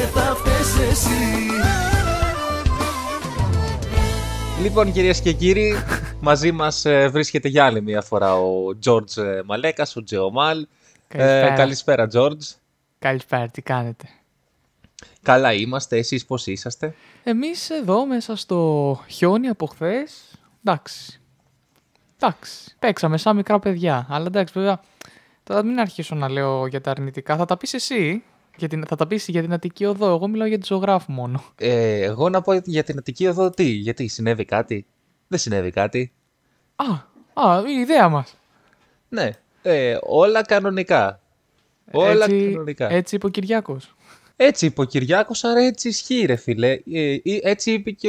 και θα φταίς εσύ Λοιπόν, κυρίες και κύριοι, μαζί μας βρίσκεται για άλλη μια φορά ο Τζόρτζ Μαλέκας, ο Τζεωμάλ. Καλησπέρα. Ε, καλησπέρα, Τζόρτζ. Καλησπέρα, τι κάνετε; Καλά είμαστε, εσείς πώς είσαστε; Εμείς εδώ μέσα στο χιόνι από χθες. εντάξει. Εντάξει, παίξαμε σαν μικρά παιδιά. Αλλά εντάξει, βέβαια, τώρα μην αρχίσω να λέω για τα αρνητικά. Θα τα πεις εσύ, για την, θα τα πεις για την Αττική Οδό. Εγώ μιλάω για τη ζωγράφου μόνο. Ε, εγώ να πω για την Αττική Οδό τι, γιατί συνέβη κάτι; Δεν συνέβη κάτι. Α, α, η ιδέα μας. Ναι, ε, όλα κανονικά. Όλα έτσι, κανονικά. Έτσι είπε ο Κυριάκος. Έτσι είπε ο Κυριάκος, άρα έτσι ισχύει ρε φίλε. Ε, ε, έτσι είπε και,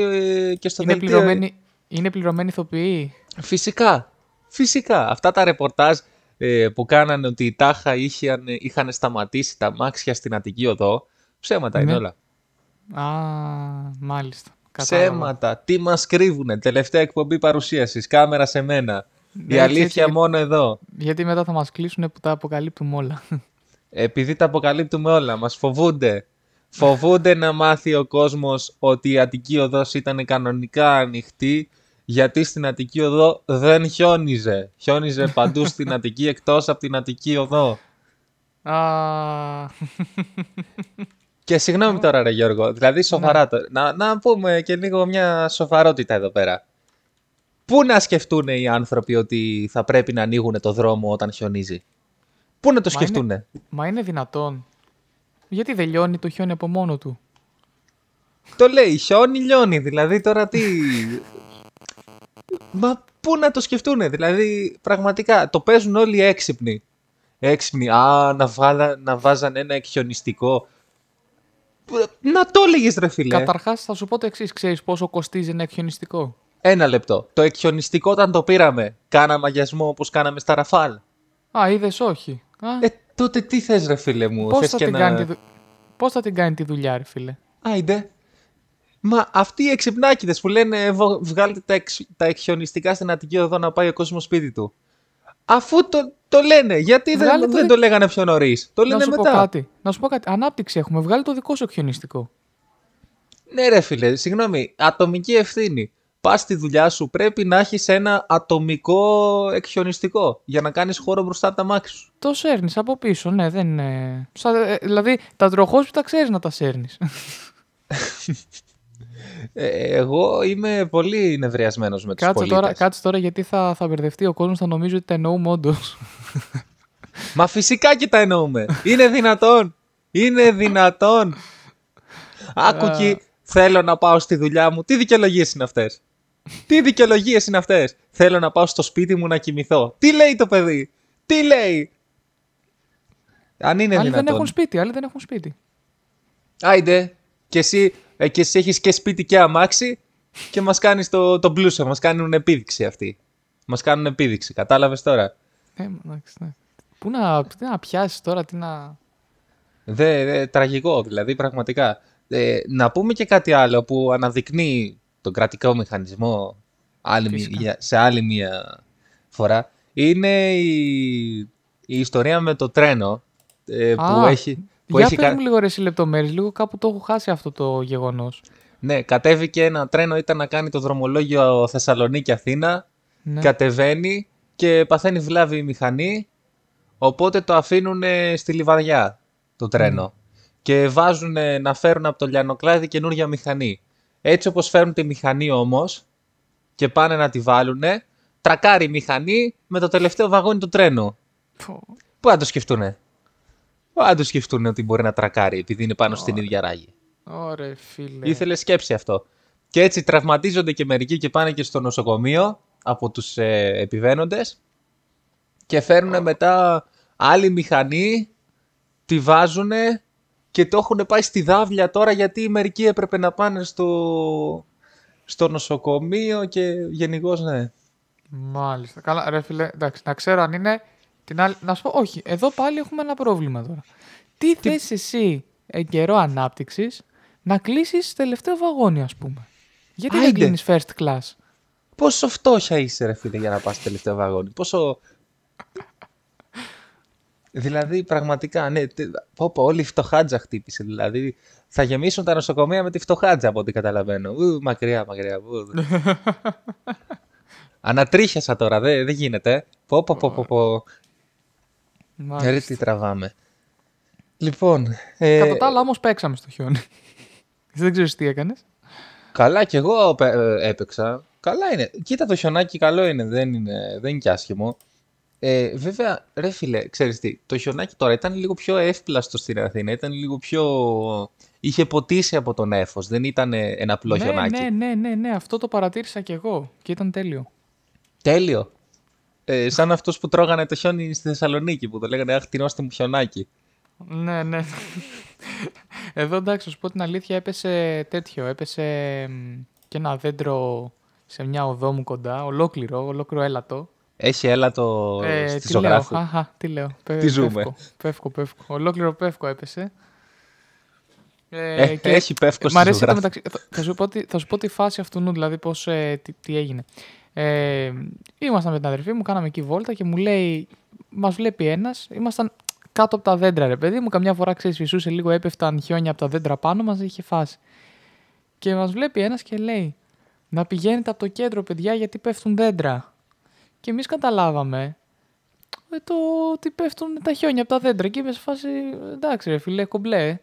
και στο Είναι δελτίο. πληρωμένοι, είναι πληρωμένοι ηθοποιοί; Φυσικά, φυσικά. Αυτά τα ρεπορτάζ ε, που κάνανε ότι οι τάχα είχαν, είχαν σταματήσει τα μάξια στην Αττική Οδό, ψέματα είναι Ναι. όλα. Α, μάλιστα. Κατάλαβα. Ψέματα. Τι μας κρύβουνε; Τελευταία εκπομπή παρουσίασης. Κάμερα σε μένα. Ναι, Η έτσι, αλήθεια έτσι. μόνο εδώ. Γιατί μετά θα μας κλείσουν που τα αποκαλύπτουμε όλα. Επειδή τα αποκαλύπτουμε όλα. Μας φοβούνται. Φοβούνται να μάθει ο κόσμος ότι η Αττική Οδός ήταν κανονικά ανοιχτή γιατί στην Αττική Οδό δεν χιόνιζε. Χιόνιζε παντού στην Αττική εκτός από την Αττική Οδό. Α, Και συγγνώμη τώρα ρε Γιώργο, δηλαδή σοβαρά τώρα. Να, να πούμε και λίγο μια σοβαρότητα εδώ πέρα. Πού να σκεφτούν οι άνθρωποι ότι θα πρέπει να ανοίγουν το δρόμο όταν χιονίζει; Πού να το Μα είναι- σκεφτούν. μα είναι δυνατόν. Γιατί δεν λιώνει το χιόνι από μόνο του; Το λέει χιόνι λιώνει, δηλαδή τώρα τι... Μα πού να το σκεφτούν, δηλαδή πραγματικά το παίζουν όλοι έξυπνοι. Έξυπνοι, α, να, βάλα, να βάζαν ένα εκχιονιστικό. Να το έλεγες ρε φίλε. Καταρχάς θα σου πω το εξής. Ξέρεις πόσο κοστίζει ένα εκχιονιστικό; Ένα λεπτό. Το εκχιονιστικό όταν το πήραμε, κάναμε αγιασμό όπως κάναμε στα Ραφάλ. Α, είδες όχι. Α, Ε, τότε τι θες ρε φίλε μου, πώς, θες θα και την να... κάνει τη δου- πώς θα την κάνει τη δουλειά, ρε φίλε; Άιντε. Μα αυτοί οι εξυπνάκιδες που λένε «Ε, «Βο- βγάλτε τα, εξ, τα εκχιονιστικά στην Αττική Οδό να πάει ο κόσμος σπίτι του. Αφού το, το λένε, γιατί δεν, Βγάλε το δεν δι- το λέγανε πιο νωρίς; Το Να λένε σου μετά. πω κάτι. Να σου πω κάτι. Ανάπτυξη έχουμε. Βγάλει το δικό σου εκχιονιστικό. Ναι ρε φίλε, συγγνώμη, ατομική ευθύνη. Πας στη δουλειά σου, πρέπει να έχεις ένα ατομικό εκχιονιστικό για να κάνεις χώρο μπροστά από τα μάξι σου. Το σέρνεις από πίσω, ναι, δεν είναι. Σαν, ε, δηλαδή τα τροχόσπιτα ξέρεις να τα σέρνεις. Ε, εγώ είμαι πολύ νευριασμένος με τους κάτσε, πολίτες. τώρα, κάτσε τώρα γιατί θα, θα μπερδευτεί ο κόσμος, θα νομίζει ότι τα εννοούμε όντω. Μα φυσικά και τα εννοούμε. Είναι δυνατόν. Είναι δυνατόν. Άκου Α. εκεί, θέλω να πάω στη δουλειά μου. Τι δικαιολογίες είναι αυτές; Τι δικαιολογίες είναι αυτές; Θέλω να πάω στο σπίτι μου να κοιμηθώ. Τι λέει το παιδί; Τι λέει; Αν είναι άλλοι δεν δυνατόν. έχουν σπίτι, άλλοι δεν έχουν σπίτι. Άιντε. Και εσύ, ε, και εσύ έχεις και σπίτι και αμάξι και μας κάνεις το, το πλούσιο. Μας κάνουν επίδειξη αυτοί. Μας κάνουν επίδειξη. Κατάλαβες τώρα. Ε, εντάξει, ναι. Πού να, τι να πιάσεις τώρα, τι να. Δε, δε, τραγικό δηλαδή πραγματικά. Ε, να πούμε και κάτι άλλο που αναδεικνύει τον κρατικό μηχανισμό άλλη, μη- Φυσικά. για- σε άλλη μία φορά. Είναι η, η ιστορία με το τρένο ε, που Α, έχει... Που Για έχει πες κα- μου λίγο ρε εσύ λεπτομέρειες, λίγο κάπου το έχω χάσει αυτό το γεγονός. Ναι, κατέβηκε ένα τρένο, ήταν να κάνει το δρομολόγιο Θεσσαλονίκη-Αθήνα. Ναι. Κατεβαίνει και παθαίνει βλάβη η μηχανή. Οπότε το αφήνουν στη λιβαδιά το τρένο. Και βάζουν να φέρουν από το λιανοκλάδι καινούργια μηχανή. Έτσι όπως φέρνουν τη μηχανή όμως και πάνε να τη βάλουν, τρακάρει η μηχανή με το τελευταίο βαγόνι του τρένου. Πω. Πού να το σκεφτούνε; Πού να το σκεφτούν ότι μπορεί να τρακάρει επειδή είναι πάνω στην ίδια ράγη. Ωραία φίλε. Ήθελε σκέψη αυτό. Και έτσι τραυματίζονται και μερικοί και πάνε και στο νοσοκομείο από τους ε, επιβαίνοντες και φέρνουν μετά άλλη μηχανή, τη βάζουν και το έχουν πάει στη δάβλια τώρα γιατί μερικοί έπρεπε να πάνε στο, στο νοσοκομείο και γενικώς ναι. Μάλιστα. Καλά, ρε φίλε, εντάξει, να ξέρω αν είναι. Την άλλη... Να σου πω, όχι, εδώ πάλι έχουμε ένα πρόβλημα τώρα. Τι, θες εσύ εν καιρό ανάπτυξης να κλείσεις τελευταίο βαγόνι, ας πούμε; Γιατί δεν Άιντε. κλείνεις first class; Πόσο φτώχεια είσαι ρε φίλε για να πας στο τελευταίο βαγόνι; Πόσο... Δηλαδή, πραγματικά, ναι. τε- Πω, πω, όλη η φτωχάτζα χτύπησε. Δηλαδή, θα γεμίσουν τα νοσοκομεία με τη φτωχάτζα από ό,τι καταλαβαίνω. Ου, μακριά, μακριά. Ου. Ανατρίχιασα τώρα, δεν δεν γίνεται. Πω, πω, πω, πω, πω. Μάλιστα. Ρε, τι τραβάμε. Λοιπόν, ε, Κατά τα άλλα όμως παίξαμε στο χιόνι. Εσύ δεν ξέρεις τι έκανες. καλά κι εγώ πε- ε, έπαιξα. Καλά είναι. Κοίτα το χιονάκι καλό είναι, δεν είναι, δεν είναι κι άσχημο. Ε, βέβαια, ρε φίλε, ξέρεις τι, το χιονάκι τώρα ήταν λίγο πιο εύπλαστο στην Αθήνα, ήταν λίγο πιο... Είχε ποτίσει από τον έφος, δεν ήταν ε, ένα απλό ναι, χιονάκι. ναι, ναι, ναι, ναι, αυτό το παρατήρησα κι εγώ και ήταν τέλειο. Τέλειο. Ε, σαν αυτούς που τρώγανε το χιόνι στη Θεσσαλονίκη, που το λέγανε «Αχ, τεινώστε μου χιονάκι». Ναι, ναι. Εδώ εντάξει, να σου πω την αλήθεια, έπεσε τέτοιο. Έπεσε μ, και ένα δέντρο σε μια οδό μου κοντά, ολόκληρο, ολόκληρο έλατο. Έχει έλατο Ε, στη τι λέω, ζωγράφου. αχα, τι λέω. Πε- Τι ζούμε. Πεύκο, πεύκο, πεύκο. Ολόκληρο πεύκο έπεσε. Ε, έχει πεύκο Μ' στη αρέσει το ζωγράφου. μεταξύ. Θα, θα σου πω, τι- θα σου πω τη φάση αυτού νου, δηλαδή πώς, ε, τι, τι έγινε. Ε, ήμασταν με την αδερφή μου, κάναμε εκεί βόλτα και μου λέει, μας βλέπει ένας, ήμασταν κάτω από τα δέντρα ρε παιδί μου, καμιά φορά ξέρεις φυσούσε λίγο, έπεφταν χιόνια από τα δέντρα πάνω μας, είχε φάση. Και μας βλέπει ένας και λέει, να πηγαίνετε από το κέντρο παιδιά γιατί πέφτουν δέντρα. Και εμείς καταλάβαμε ε, το ότι πέφτουν τα χιόνια από τα δέντρα και είμαι σε φάση, εντάξει ρε φίλε, κομπλέ.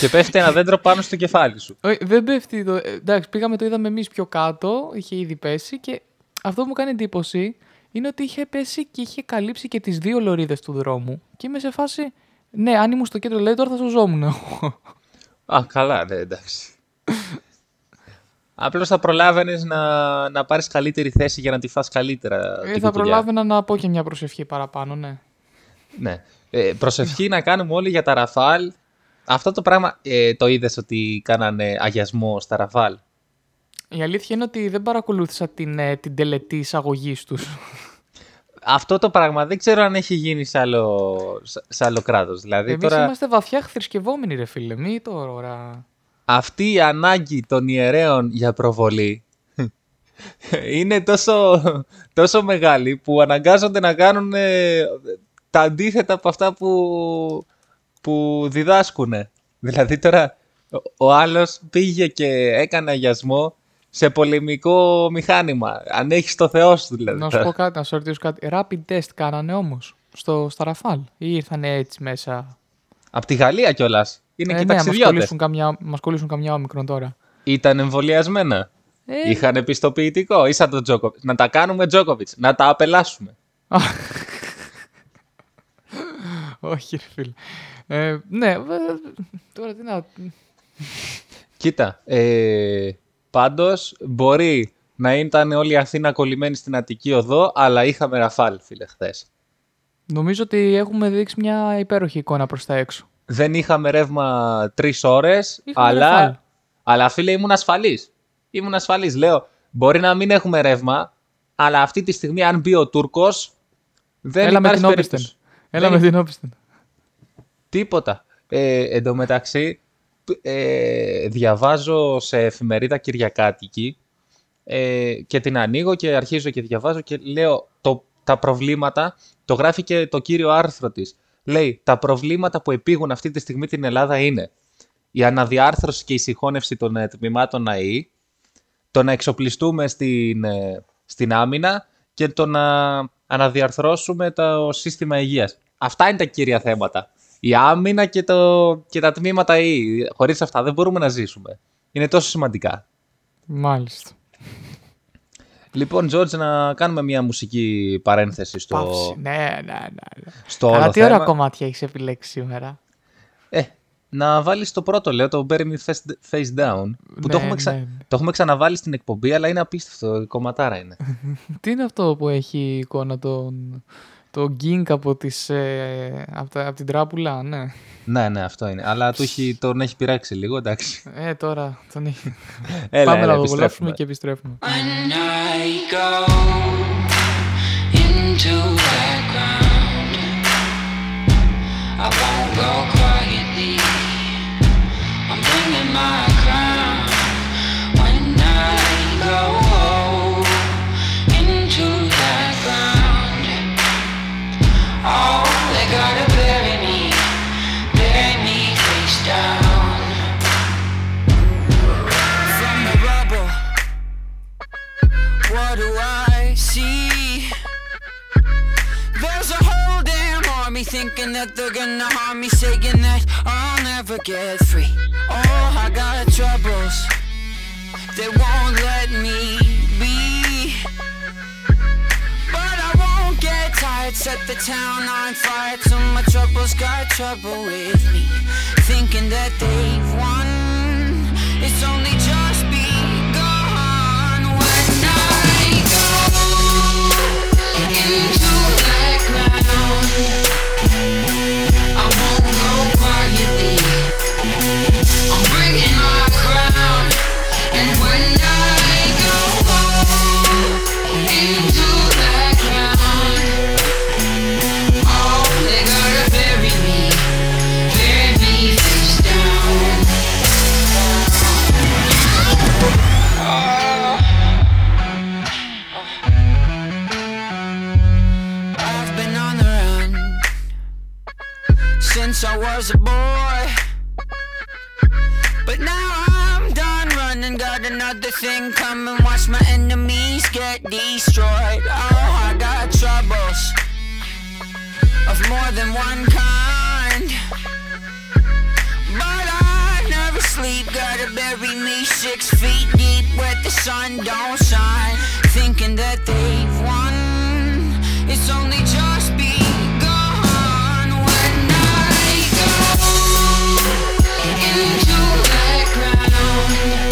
Και πέφτει ένα δέντρο πάνω στο κεφάλι σου. Όχι, δεν πέφτει. Το... ε, Εντάξει, πήγαμε, το είδαμε εμείς πιο κάτω, είχε ήδη πέσει και αυτό που μου κάνει εντύπωση είναι ότι είχε πέσει και είχε καλύψει και τις δύο λωρίδες του δρόμου. Και είμαι σε φάση. Ναι, αν ήμουν στο κέντρο, λέει τώρα θα σωζόμουν εγώ. Α, καλά, ναι, εντάξει. Απλώς θα προλάβαινες να, να πάρεις καλύτερη θέση για να τη φας καλύτερα Ε, την θα κουτουλιά. προλάβαινα να πω και μια προσευχή παραπάνω, ναι. Ναι. Ε, προσευχή να κάνουμε όλοι για τα Ραφάλ. Αυτό το πράγμα ε, το είδες ότι κάνανε αγιασμό στα Ραφάλ. Η αλήθεια είναι ότι δεν παρακολούθησα την, ε, την τελετή εισαγωγής τους. Αυτό το πράγμα δεν ξέρω αν έχει γίνει σε άλλο, σε άλλο κράτος. Δηλαδή Εμείς τώρα είμαστε βαθιά θρησκευόμενοι, ρε φίλε. Μη τώρα. αυτή η ανάγκη των ιερέων για προβολή είναι τόσο, τόσο μεγάλη που αναγκάζονται να κάνουν ε, τα αντίθετα από αυτά που, που διδάσκουν. Δηλαδή τώρα ο, ο άλλος πήγε και έκανε αγιασμό σε πολεμικό μηχάνημα. Αν έχεις το Θεό σου δηλαδή. Να σου πω κάτι, να σου ρωτήσω κάτι. Rapid test κάνανε όμως στο, στα Ραφάλ ή ήρθαν έτσι μέσα; Από τη Γαλλία κιόλας. Είναι και Ε, ναι, μας ταξιδιώτες. κολλήσουν, καμιά, μας κολλήσουν καμιά όμικρον τώρα. Ήταν εμβολιασμένα. Ε, Είχαν επιστοποιητικό. Ή σαν τον Τζόκοβιτ. Να τα κάνουμε Τζόκοβιτ. Να τα απελάσουμε. όχι, ρε φίλε. Ε, ναι, βε- τώρα τι να... Κοίτα. Ε, Πάντως μπορεί να ήταν όλη η Αθήνα κολλημένη στην Αττική οδό, αλλά είχαμε ραφάλ, φίλε, χθες. Νομίζω ότι έχουμε δείξει μια υπέροχη εικόνα προς τα έξω. Δεν είχαμε ρεύμα τρεις ώρες, Είχαμε αλλά, Ραφάλ. αλλά φίλε ήμουν ασφαλής. Ήμουν ασφαλής. Λέω, μπορεί να μην έχουμε ρεύμα, αλλά αυτή τη στιγμή, αν μπει ο Τούρκος, δεν Έλα με υπάρχει την όπισθεν. περίπτωση. Έλα Δεν με την όπισθεν. Τίποτα. Ε, εν τω μεταξύ, ε, διαβάζω σε εφημερίδα Κυριακάτικη ε, και την ανοίγω και αρχίζω και διαβάζω και λέω το, τα προβλήματα, το γράφει και το κύριο άρθρο της. Λέει, τα προβλήματα που επήγουν αυτή τη στιγμή την Ελλάδα είναι η αναδιάρθρωση και η συγχώνευση των ε, τμήματων ΑΕΗ, το να εξοπλιστούμε στην, ε, στην άμυνα και το να αναδιαρθρώσουμε το σύστημα υγείας. Αυτά είναι τα κύρια θέματα. Η άμυνα και, το, και τα τμήματα ΑΕΗ. Χωρίς αυτά δεν μπορούμε να ζήσουμε. Είναι τόσο σημαντικά. Μάλιστα. Λοιπόν, George, να κάνουμε μια μουσική παρένθεση στο, Παύση. Ναι, ναι, ναι. ναι. στο Καλά, όλο τι θέμα. ωραία κομμάτια έχεις επιλέξει σήμερα. Ε, να βάλεις το πρώτο, λέω, το Bury Me Face- Face Down, που το, Ναι, έχουμε ξα... ναι, ναι. το έχουμε ξαναβάλει στην εκπομπή, αλλά είναι απίστευτο, η κομματάρα είναι. Τι είναι αυτό που έχει η εικόνα τον, το γκίνκ από, τις, ε, από, τα- από την τράπουλα, ναι. ναι, ναι, αυτό είναι. Αλλά του έχει, τον έχει πειράξει λίγο, εντάξει. Ε, τώρα τον έχει. Έλα, Πάμε έλα, να το επιστρέφουμε. βολέψουμε και επιστρέφουμε. When I go into that ground, I won't go quietly. I'm bringing my Thinking that they're gonna harm me, saying that I'll never get free. Oh, I got troubles, they won't let me be. But I won't get tired, set the town on fire till my troubles got trouble with me. Thinking that they've won, it's only just begun when I go into that ground. Since I was a boy. Got another thing coming. Watch my enemies get destroyed. Oh, I got troubles of more than one kind. But I never sleep, gotta bury me six feet deep where the sun don't shine. Thinking that they've won, it's only just begun when I go into that ground.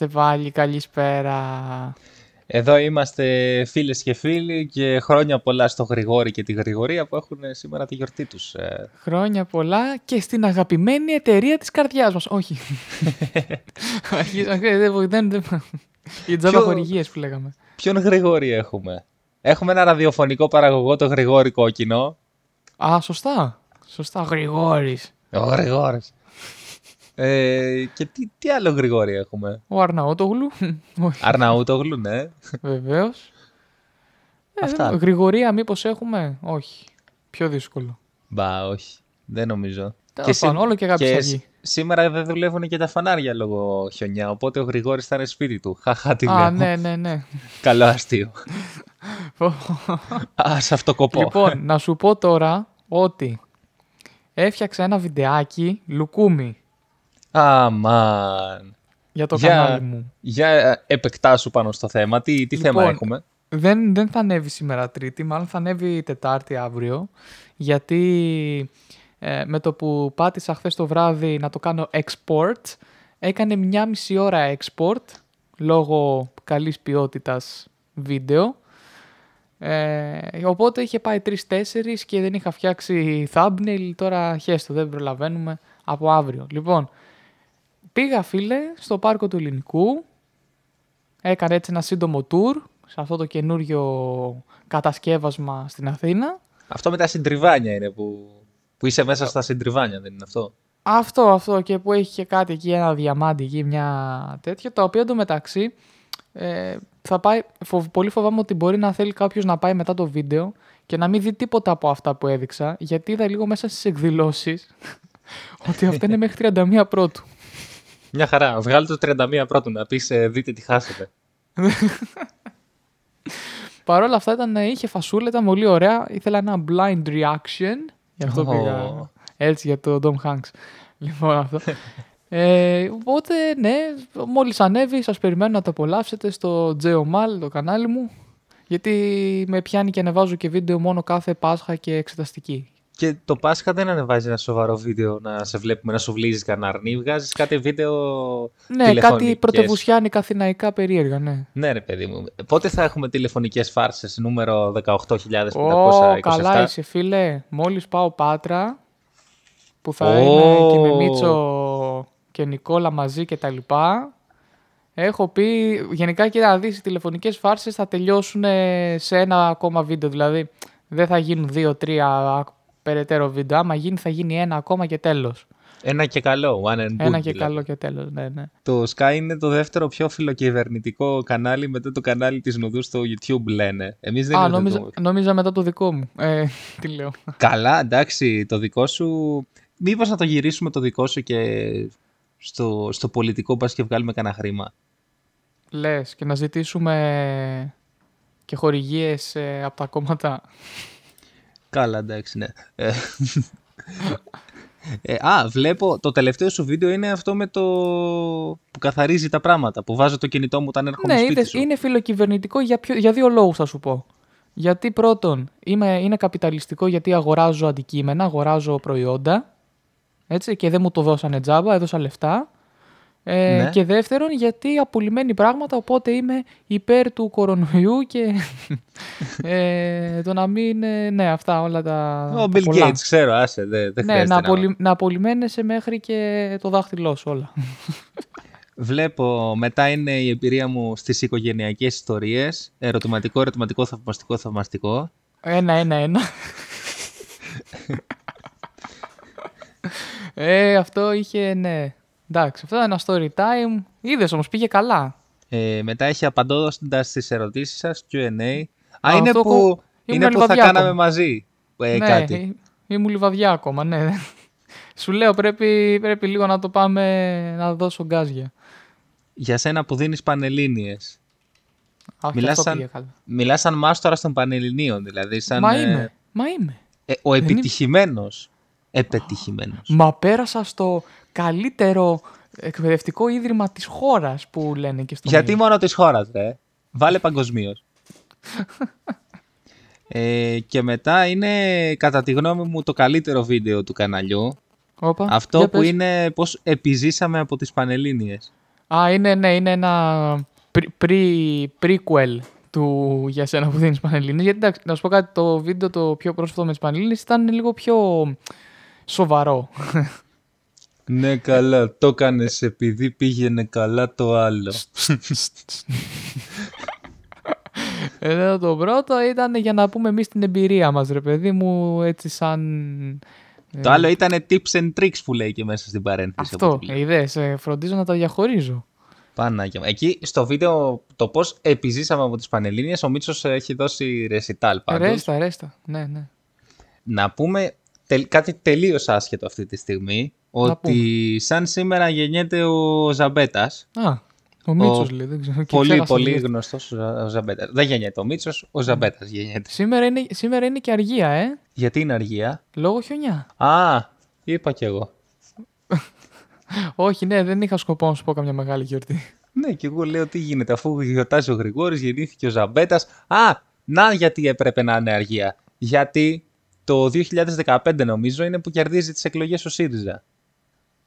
Είμαστε πάλι, καλησπέρα. Εδώ είμαστε φίλες και φίλοι και χρόνια πολλά στο Γρηγόρη και τη Γρηγορία που έχουν σήμερα τη γιορτή τους. Ε, Χρόνια πολλά και στην αγαπημένη εταιρεία της καρδιάς μας. Όχι. Αρχίζω- δεν- δεν- δεν- Οι τζάμπα Ποιο- χορηγίες που λέγαμε. Ποιον Γρηγόρη έχουμε; Έχουμε ένα ραδιοφωνικό παραγωγό, το Γρηγόρη Κόκκινο. Α, σωστά. Σωστά, Γρηγόρης. Ο Γρηγόρης. Ε, και τι, τι άλλο Γρηγόρη έχουμε; Ο Αρναότογλου. Όχι, Αρναούτογλου, ναι. βεβαίως. Ε, Αυτά. δεν- Γρηγορία μήπως έχουμε; Όχι. Πιο δύσκολο. Μπα, όχι. Δεν νομίζω. Τέλος πάντων, όλο και αγάπη και θα σ- βγει. σήμερα δεν δουλεύουν και τα φανάρια λόγω χιονιά, οπότε ο Γρηγόρης θα είναι σπίτι του. Χαχά τι Α, λέω. ναι, ναι, ναι. Καλό αστείο. Α, σε αυτό κοπώ. λοιπόν, να σου πω τώρα ότι έφτιαξα ένα βιντεάκι λουκούμι Αμάν. για το Για- κανάλι μου. Για ε, επεκτάσου πάνω στο θέμα. Τι, τι θέμα Λοιπόν, έχουμε; Δεν, δεν θα ανέβει σήμερα Τρίτη, μάλλον θα ανέβει Τετάρτη αύριο, γιατί ε, με το που πάτησα χθες το βράδυ να το κάνω export, έκανε μια μισή ώρα export λόγω καλής ποιότητας βίντεο. Ε, οπότε είχε πάει 3-4 και δεν είχα φτιάξει thumbnail, τώρα χέστο, δεν προλαβαίνουμε από αύριο. Λοιπόν, πήγα φίλε στο πάρκο του Ελληνικού, έκανε έτσι ένα σύντομο tour σε αυτό το καινούριο κατασκεύασμα στην Αθήνα. Αυτό με τα συντριβάνια είναι που, που είσαι μέσα στα συντριβάνια, δεν είναι αυτό; Αυτό, αυτό και που έχει και κάτι εκεί, ένα διαμάντι εκεί, μια τέτοια, τα οποία εντωμεταξύ ε, θα πάει, φοβ- πολύ φοβάμαι ότι μπορεί να θέλει κάποιος να πάει μετά το βίντεο και να μην δει τίποτα από αυτά που έδειξα, γιατί είδα λίγο μέσα στις εκδηλώσεις ότι αυτά είναι μέχρι 31 πρώτου. Μια χαρά. Βγάλε το 31 πρώτου να πεις δείτε τι χάσετε. Παρ' όλα αυτά ήταν, είχε φασούλα, ήταν πολύ ωραία. Ήθελα ένα blind reaction. Γι' αυτό Ω. πήγα έτσι για το Dom Hanks. Λοιπόν, αυτό. ε, οπότε, ναι, μόλις ανέβει, σας περιμένω να το απολαύσετε στο Geomal, το κανάλι μου. Γιατί με πιάνει και ανεβάζω και βίντεο μόνο κάθε Πάσχα και εξεταστική. Και το Πάσχα δεν ανεβάζει ένα σοβαρό βίντεο να σε βλέπουμε να σου βλύζεις κανένα αρνί. Βγάζεις κάτι βίντεο. Ναι, κάτι τηλεφωνικές. πρωτευουσιάνικα αθηναϊκά περίεργα, ναι. Ναι, ρε παιδί μου. Πότε θα έχουμε τηλεφωνικές φάρσες νούμερο 18.527. Ω, καλά είσαι φίλε. Μόλις πάω Πάτρα, που θα Ω. είναι και με Μίτσο και Νικόλα μαζί και τα λοιπά. Έχω πει, γενικά και να δεις, οι τηλεφωνικές φάρσες θα τελειώσουν σε ένα ακόμα βίντεο. Δηλαδή, δεν θα γίνουν δύο-τρία περαιτέρω βίντεο. Άμα γίνει, θα γίνει ένα ακόμα και τέλος. Ένα και καλό. One and good, Ένα και δηλαδή. καλό και τέλος, ναι, ναι. Το Sky είναι το δεύτερο πιο φιλοκυβερνητικό κανάλι μετά το κανάλι της Νουδού στο YouTube λένε. Εμείς δεν Α, είμαστε νόμιζα, το- νόμιζα μετά το δικό μου. Ε, τι λέω. Καλά, εντάξει, το δικό σου... Μήπως να το γυρίσουμε το δικό σου και στο, στο πολιτικό πας και βγάλουμε κανένα χρήμα. Λες και να ζητήσουμε και χορηγίες ε, από τα κόμματα. Καλά, εντάξει, ναι. Ε, ε, α, βλέπω, το τελευταίο σου βίντεο είναι αυτό με το που καθαρίζει τα πράγματα, που βάζω το κινητό μου όταν έρχομαι Ναι, σπίτι είδες, σου. είναι φιλοκυβερνητικό για, ποιο- για δύο λόγους θα σου πω. Γιατί πρώτον, είμαι, είναι καπιταλιστικό γιατί αγοράζω αντικείμενα, αγοράζω προϊόντα, έτσι, και δεν μου το δώσανε τζάμπα, έδωσα λεφτά. Ε, Ναι. Και δεύτερον, γιατί απολυμμένοι πράγματα, οπότε είμαι υπέρ του κορονοϊού και ε, το να μην, ε, ναι, αυτά όλα τα Ο τα Bill πολλά. Gates, ξέρω, άσε, δεν, δεν Ναι, χρειάζεται να, να... απολυ, να απολυμμένεσαι μέχρι και το δάχτυλό σου όλα. Βλέπω, μετά είναι η εμπειρία μου στις οικογενειακές ιστορίες, ερωτηματικό, ερωτηματικό, θαυμαστικό, θαυμαστικό. Ένα, ένα, ένα. ε, αυτό είχε, ναι. Εντάξει, αυτό ήταν ένα story time. Είδες όμως, πήγε καλά. Ε, μετά έχει απαντώντας στις ερωτήσεις σας, Q&A. Α, Α, είναι αυτό που, κο- είναι ήμουν που θα λιβαδιά κάναμε ακόμα. μαζί ε, ναι, κάτι. ε, ήμουν λιβαδιά ακόμα, ναι. Σου λέω, πρέπει, πρέπει λίγο να το πάμε να δώσω γκάζια. Για σένα που δίνεις πανελλήνιες. Αχ, Μιλάς και αυτό σαν, πήγε καλά. μιλάς σαν μάστορας των Πανελληνίων, δηλαδή σαν Μα ε, είμαι, μα είμαι. ε, ο είναι- επιτυχημένος. Επιτυχημένος. Μα πέρασα στο καλύτερο εκπαιδευτικό ίδρυμα της χώρας που λένε και στο Γιατί mail. μόνο της χώρας, ρε. Βάλε παγκοσμίως. ε, και μετά είναι, κατά τη γνώμη μου, το καλύτερο βίντεο του καναλιού. Όπα, Αυτό για που πες. είναι πώς επιζήσαμε από τις Πανελλήνιες. Α, είναι, ναι, είναι ένα πρι, πρι- prequel του για σένα που δίνεις Πανελλήνες. Γιατί εντάξει, να σου πω κάτι, το βίντεο το πιο πρόσφατο με τις Πανελλήνες ήταν λίγο πιο σοβαρό. Ναι, καλά. Το έκανε επειδή πήγαινε καλά το άλλο. Εδώ το πρώτο ήταν για να πούμε εμείς την εμπειρία μας, ρε παιδί μου, έτσι σαν... Το άλλο ήταν tips and tricks που λέει και μέσα στην παρένθεση. από Αυτό, ό,τι βλέπω. είδες, ε, φροντίζω να τα διαχωρίζω. Πανάγια μου. Εκεί στο βίντεο το πώς επιζήσαμε από τις Πανελλήνιες, ο Μίτσος έχει δώσει ρεσιτάλ πάντως. Ρέστα, ρέστα, ναι, ναι. Να πούμε τελ- κάτι τελείως άσχετο αυτή τη στιγμή, ότι σαν σήμερα γεννιέται ο Ζαμπέτας, Α, ο Μίτσος λέει, δεν ξέρω. και πολύ ξέχασα πολύ λίγο. γνωστός ο, Ζα- ο Ζαμπέτας. Δεν γεννιέται ο Μίτσος, ο Ζαμπέτας γεννιέται. Σήμερα είναι, σήμερα είναι και αργία, ε, Γιατί είναι αργία; λόγω χιονιά. Α, είπα κι εγώ. Όχι, ναι, δεν είχα σκοπό να σου πω καμιά μεγάλη γιορτή. Ναι, και εγώ λέω τι γίνεται, αφού γιορτάζει ο Γρηγόρης, γεννήθηκε ο Ζαμπέτας. Α, να γιατί έπρεπε να είναι αργία. Γιατί το 2015 νομίζω είναι που κερδίζει τις εκλογές ο ΣΥΡΙΖΑ.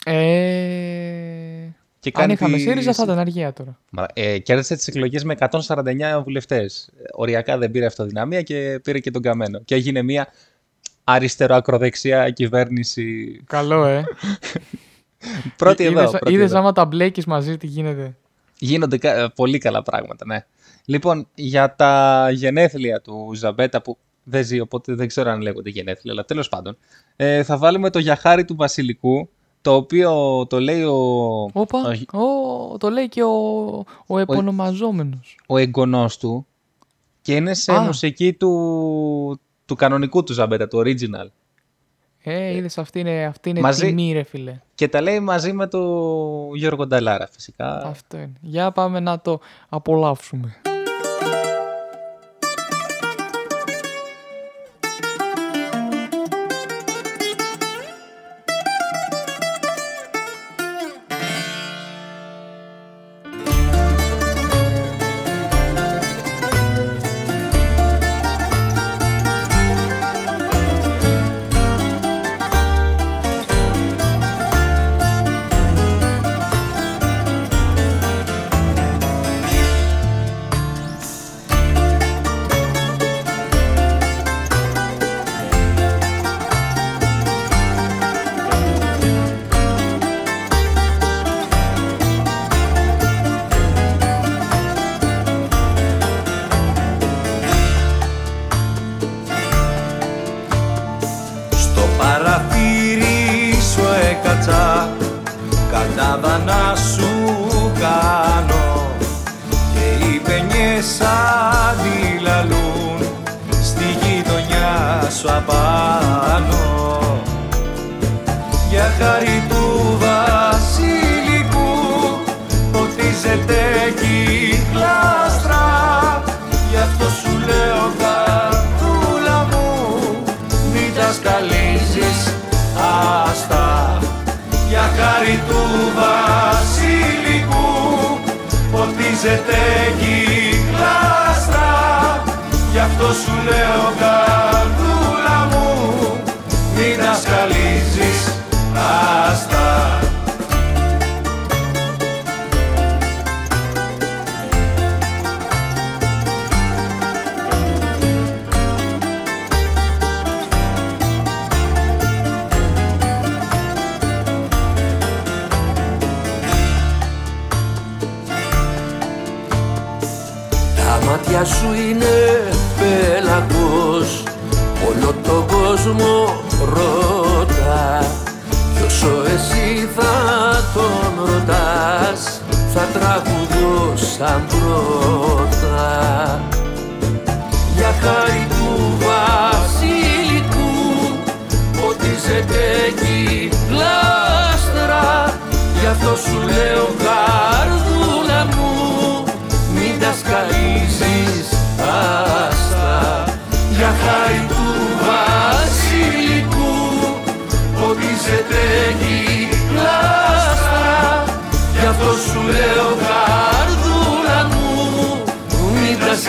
Ε... Και Αν είχαμε τις- ΣΥΡΙΖΑ θα ήταν αργία τώρα. Μα, Ε, κέρδισε τις εκλογές με 149 βουλευτές. Ε, Οριακά δεν πήρε αυτοδυναμία και πήρε και τον καμένο. Και έγινε μια αριστεροακροδεξιά κυβέρνηση. Καλό, ε. Πρώτη εδώ. Είδες, πρώτη είδες εδώ. άμα τα μπλέκεις μαζί τι γίνεται; Γίνονται κα- ε, πολύ καλά πράγματα, ναι. Λοιπόν, για τα γενέθλια του Ζαμπέτα που δεν ζει, οπότε δεν ξέρω αν λέγονται γενέθλια, αλλά τέλος πάντων. Ε, θα βάλουμε το γιαχάρι του Βασιλικού, το το οποίο το λέει ο, Όπα, ο, ο, το λέει και ο, ο επωνομαζόμενος. ο εγγονός του και είναι σε Α. μουσική του, του κανονικού του Ζαμπέτα, του original. Ε, είδες, αυτή είναι, αυτή είναι Μαζί- τιμή ρε φίλε. Και τα λέει μαζί με τον Γιώργο Νταλάρα φυσικά. Αυτό είναι. Για πάμε να το απολαύσουμε.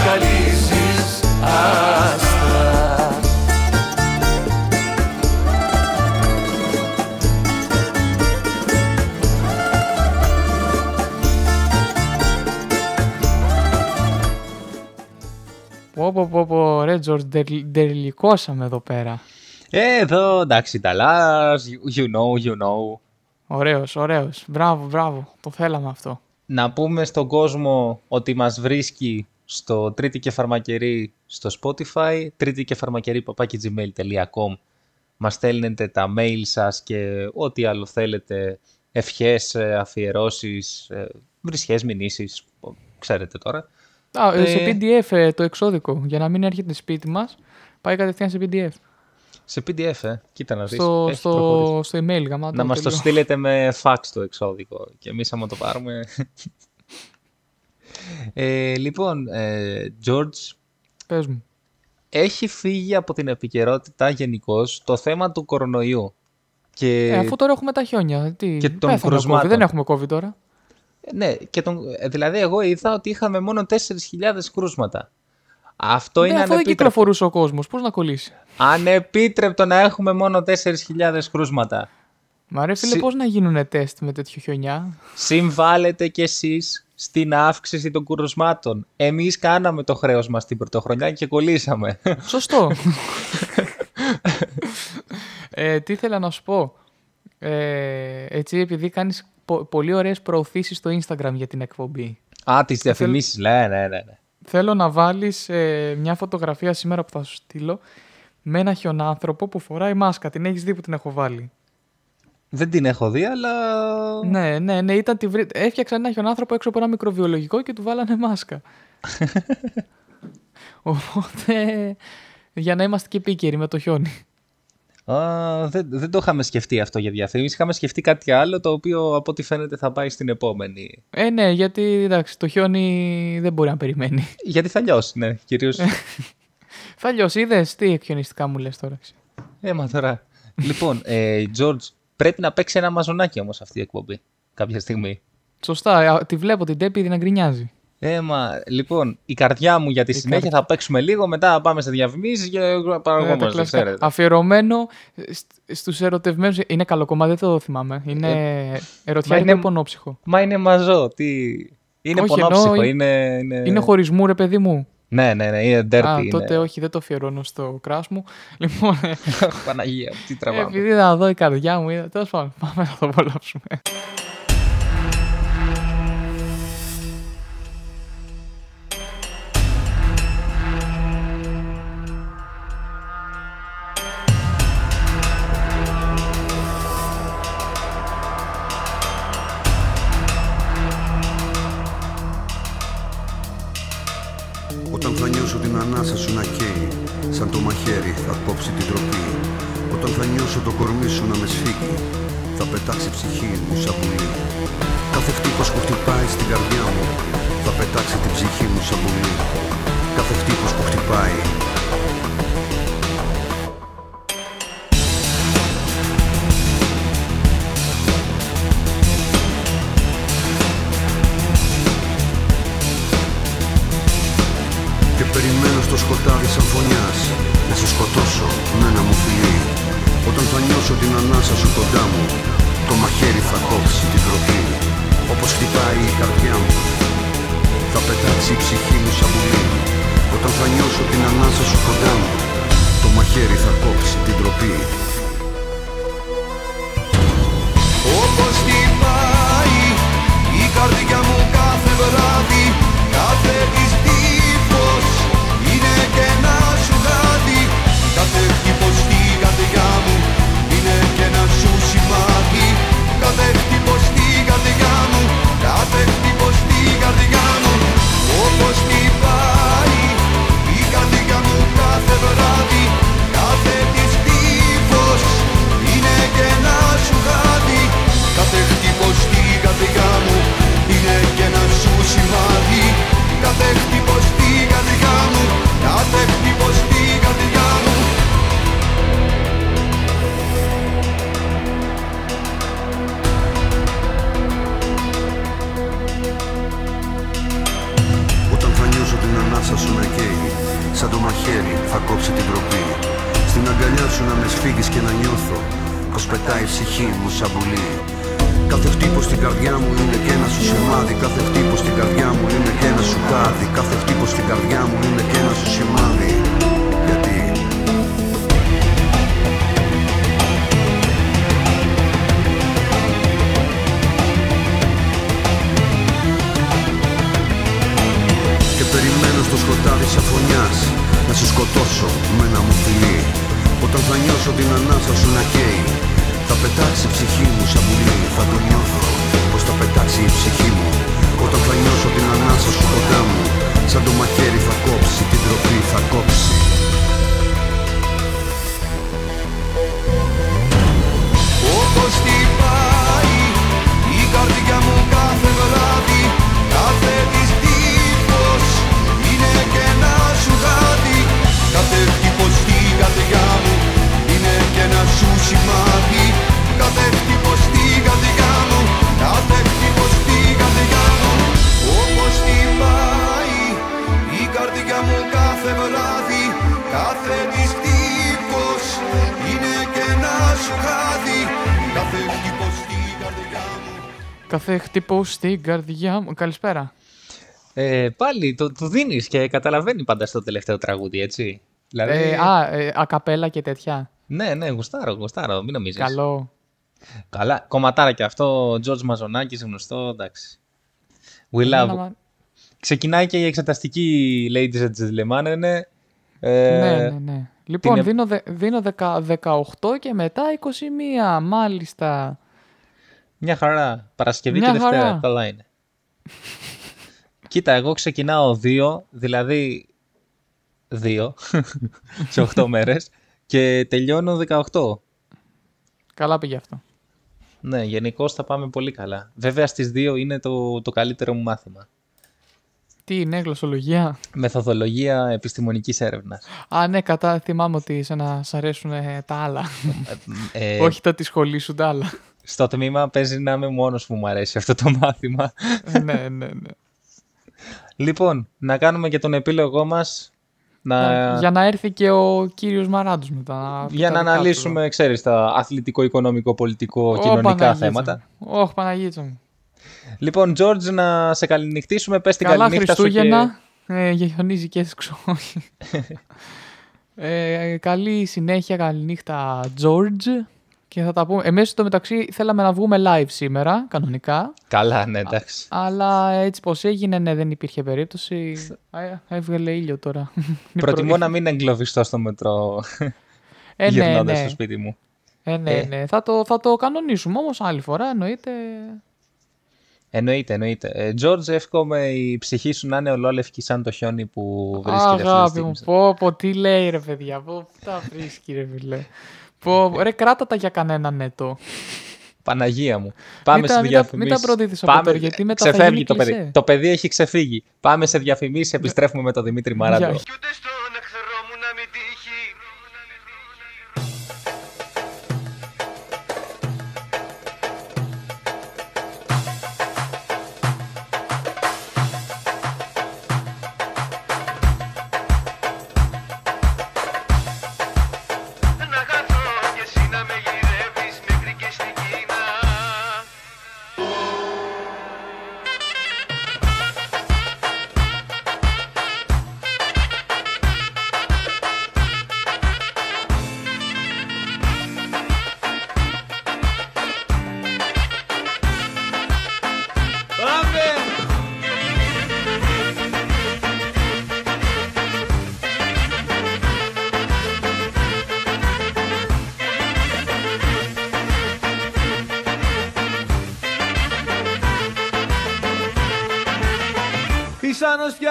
Σκαλίζεις άστα Πω πω πω πω ρε Τζορτ, ντερλικώσαμε εδώ πέρα. Ε, εδώ εντάξει, Ιταλάς, you know, you know. Ωραίος, ωραίος. Μπράβο, μπράβο. Το θέλαμε αυτό. Να πούμε στον κόσμο ότι μας βρίσκει στο τρίτη και φαρμακερή στο Spotify, τρίτη και φαρμακερή papakigmail.com. Μας στέλνετε τα mail σας και ό,τι άλλο θέλετε, ευχές, ε, αφιερώσεις, ε, βρισχές, μηνύσεις, ξέρετε τώρα. Α, ε, σε Ε. PDF ε, το εξώδικο, για να μην έρχεται σπίτι μας, πάει κατευθείαν σε PDF. Σε PDF, ε. κοίτα να δεις. Στο, έχει προχωρήσει. στο, στο email, γαμάτο. Να μας το τελείως. στείλετε με fax το εξώδικο και εμείς άμα το πάρουμε... ε, λοιπόν, ε, George, Πες μου. έχει φύγει από την επικαιρότητα γενικώς το θέμα του κορονοϊού. Και, Ε, αφού τώρα έχουμε τα χιόνια. Τι, και των πέθανε ο κρουσμάτων. COVID, Δεν έχουμε COVID τώρα. Ναι, και τον, ε, δηλαδή εγώ είδα ότι είχαμε μόνο 4.000 κρούσματα. Αυτό Ναι, είναι αφού δεν ανεπίτρεπτο. κυκλοφορούσε ο κόσμος, πώς να κολλήσει. Ανεπίτρεπτο να έχουμε μόνο 4.000 κρούσματα. Μα ρε φίλε, Συ- πώς να γίνουν τεστ με τέτοιο χιονιά. Συμβάλλετε κι εσείς στην αύξηση των κρουσμάτων. Εμείς κάναμε το χρέος μας την πρωτοχρονιά και κολλήσαμε. Σωστό. ε, τι ήθελα να σου πω. Ε, έτσι, επειδή κάνεις πο- πολύ ωραίες προωθήσεις στο Instagram για την εκπομπή. Α, τις διαφημίσεις. Ναι, ναι, ναι. ναι. Θέλω να βάλεις ε, μια φωτογραφία σήμερα που θα σου στείλω με ένα χιονάνθρωπο που φοράει μάσκα. Την έχεις δει που την έχω βάλει. Δεν την έχω δει, αλλά. Ναι, ναι, ναι, ήταν τη βρή... Έφτιαξαν ένα χιονάνθρωπο έξω από ένα μικροβιολογικό και του βάλανε μάσκα. Οπότε, για να είμαστε και επίκαιροι με το χιόνι. Α, δεν, δεν το είχαμε σκεφτεί αυτό για διαφήμιση. Είχαμε σκεφτεί κάτι άλλο το οποίο από ό,τι φαίνεται θα πάει στην επόμενη. Ε, ναι, γιατί εντάξει, το χιόνι δεν μπορεί να περιμένει. Γιατί θα λιώσει, ναι. Κυρίως... Θα λιώσει, είδες, τι εκχιονιστικά μου λες τώρα. εσύ. ε, μα τώρα. λοιπόν, ε, George, πρέπει να παίξει ένα μαζονάκι όμως αυτή η εκπομπή κάποια στιγμή. Σωστά, α, τη βλέπω την Τέπη να γκρινιάζει. Ε, μα, λοιπόν, η καρδιά μου για τη συνέχεια καρδιά. θα παίξουμε λίγο, μετά πάμε σε διαφημίσεις και Ε, τα παραγωγόμαστε, κλασικά. ξέρετε. Αφιερωμένο στ- στους ερωτευμένους. Είναι καλό κομμάτι, δεν το θυμάμαι. Είναι ερωτιάρικο είναι- ή πονόψυχο. Μα είναι μαζό, τι... Είναι Όχι, πονόψυχο, εννοώ, είναι... είναι... Είναι χωρισμού, ρε παιδί μου. Ναι, ναι, ναι, είναι dirty. Α, είναι. τότε όχι, δεν το αφιερώνω στο κράσ μου. Λοιπόν, ε, Παναγία, μου, τι τραβάμε. επειδή θα δω η καρδιά μου, είδα. Τέλος πάντων, πάμε να το απολαύσουμε. Όταν θα νιώσω την ανάσα σου να καίει Σαν το μαχαίρι θα κόψει την τροπή. Όταν θα νιώσω το κορμί σου να με σφίγγει Θα πετάξει η ψυχή μου σαν πουλί Κάθε χτύπος που χτυπάει στην καρδιά μου Θα πετάξει την ψυχή μου σαν πουλί Κάθε χτύπος που χτυπάει σκοτάδι σαν φωνιάς. Να σε σκοτώσω με ένα μου φιλί. Όταν θα νιώσω την ανάσα σου κοντά μου Το μαχαίρι θα κόψει την τροπή. Όπως χτυπάει η καρδιά μου Θα πετάξει η ψυχή μου σαν πουλί Όταν θα νιώσω την ανάσα σου κοντά μου Το μαχαίρι θα κόψει την τροπή. Όπως χτυπάει η καρδιά μου κάθε βράδυ Κάθε σου γάτι Κάθε χτύπος στην καρδιά μου είναι και ένα σου σημάδι. Κάθε χτύπος στην καρδιά μου Κάθε χτύπος στην καρδιά μου. Όταν θα νιώσω την ανάσα σου να καίει Σαν το μαχαίρι θα κόψει την τροπή. Στην αγκαλιά σου να με σφίγγεις και να νιώθω Πως πετάει η ψυχή μου σαν πουλί. Κάθε χτύπος στην καρδιά μου είναι και ένα σου σημάδι. Κάθε χτύπος στην καρδιά μου είναι και ένα σου κάδι. Κάθε χτύπος στην καρδιά μου είναι και ένα σου σημάδι. Γιατί; Και περιμένω στο σκοτάδι σαν φωνιάς Να σε σκοτώσω με ένα μου φιλί Όταν θα νιώσω την ανάσα σου να καίει Θα πετάξει η ψυχή μου σαν πουλί Θα το νιώθω πως θα πετάξει η ψυχή μου. Όταν θα νιώσω την ανάσα σου κοντά μου Σαν το μαχαίρι θα κόψει Την τροπή θα κόψει. Όπως χτυπάει σου σημάδι Κάθε χτύπος στην καρδιά μου Κάθε χτύπος στην καρδιά μου Όπως χτυπάει η καρδιά μου κάθε βράδυ Κάθε της τύπος είναι και ένα σου χάδι Κάθε χτύπος στην καρδιά μου Κάθε χτύπο στην καρδιά μου. Καλησπέρα. Ε, πάλι το, το δίνεις και καταλαβαίνει πάντα στο τελευταίο τραγούδι, έτσι. Δηλαδή, Ε, α, ε, ακαπέλα και τέτοια. Ναι, ναι, γουστάρω, γουστάρω, μην νομίζεις. Καλό. Καλά, κομματάρα και αυτό, ο George Μαζονάκης, γνωστό, εντάξει. We love. Μα- Ξεκινάει και η εξεταστική Ladies and Gentlemen, είναι. Ε, Ναι, ναι, ναι. Λοιπόν, Την ε- δίνω, δε- δίνω δεκα- 18 και μετά 21. Μάλιστα. Μια χαρά. Παρασκευή Μια και Δευτέρα. χαρά. Καλά είναι. Κοίτα, εγώ ξεκινάω δύο, δηλαδή δύο σε 8 μέρες και τελειώνω 18. Καλά πήγε αυτό. Ναι, γενικώ θα πάμε πολύ καλά. Βέβαια στις δύο είναι το, το καλύτερο μου μάθημα. Τι είναι, γλωσσολογία; Μεθοδολογία επιστημονικής έρευνας. Α, ναι, κατά θυμάμαι ότι σε να σ' αρέσουν ε, τα άλλα. Ε, Όχι τα τη σχολή σου, τα άλλα. Στο τμήμα παίζει να είμαι μόνος που μου αρέσει αυτό το μάθημα. ναι, ναι, ναι. Λοιπόν, να κάνουμε και τον επίλογό μας. Να... Για να έρθει και ο κύριος Μαράντος μετά. να πει για τα να δικά του. αναλύσουμε, ξέρεις, τα αθλητικό, οικονομικό, πολιτικό, Ω, κοινωνικά Παναγίτσα θέματα. μου. Ωχ, Παναγίτσα μου. Λοιπόν, George, να σε καληνυχτήσουμε. Πες την Καλά καληνύχτα σου και... Χριστούγεννα. Ε, γεωνίζει και έξω. ε, καλή συνέχεια, καλή νύχτα, George. Και θα τα πούμε. Εμείς στο μεταξύ θέλαμε να βγούμε live σήμερα, κανονικά. Καλά, ναι, εντάξει. Αλλά έτσι πως έγινε, ναι, δεν υπήρχε περίπτωση. Α, Έβγαλε ήλιο τώρα. Είναι Προτιμώ πρωί. να μην εγκλωβιστώ στο μετρό Ε, ναι, γυρνώντας ναι. στο σπίτι μου. Ε, ναι, Ε. ναι. Θα το, θα το κανονίσουμε όμως άλλη φορά, εννοείται. Εννοείται, εννοείται. Ε, George, εύχομαι η ψυχή σου να είναι ολόλευκη σαν το χιόνι που βρίσκεται αυτή τη Αγάπη μου, στιγμή. πω, πω, τι λέει ρε παιδιά, πω, πού τα βρίσκει ρε φίλε. Πω, ρε κράτα τα για κανένα νέτο. Παναγία μου. Πάμε Μην σε τα- μην τα- διαφημίσεις. μην τα προδίδεις από τώρα, γιατί μετά θα Ξεφεύγει γίνει το παιδί. κλισέ. Το παιδί έχει ξεφύγει. Πάμε σε διαφημίσεις, επιστρέφουμε με τον Δημήτρη Μαράντο. Γεια. Κι ούτε στον εχθρό μου να μην τύχει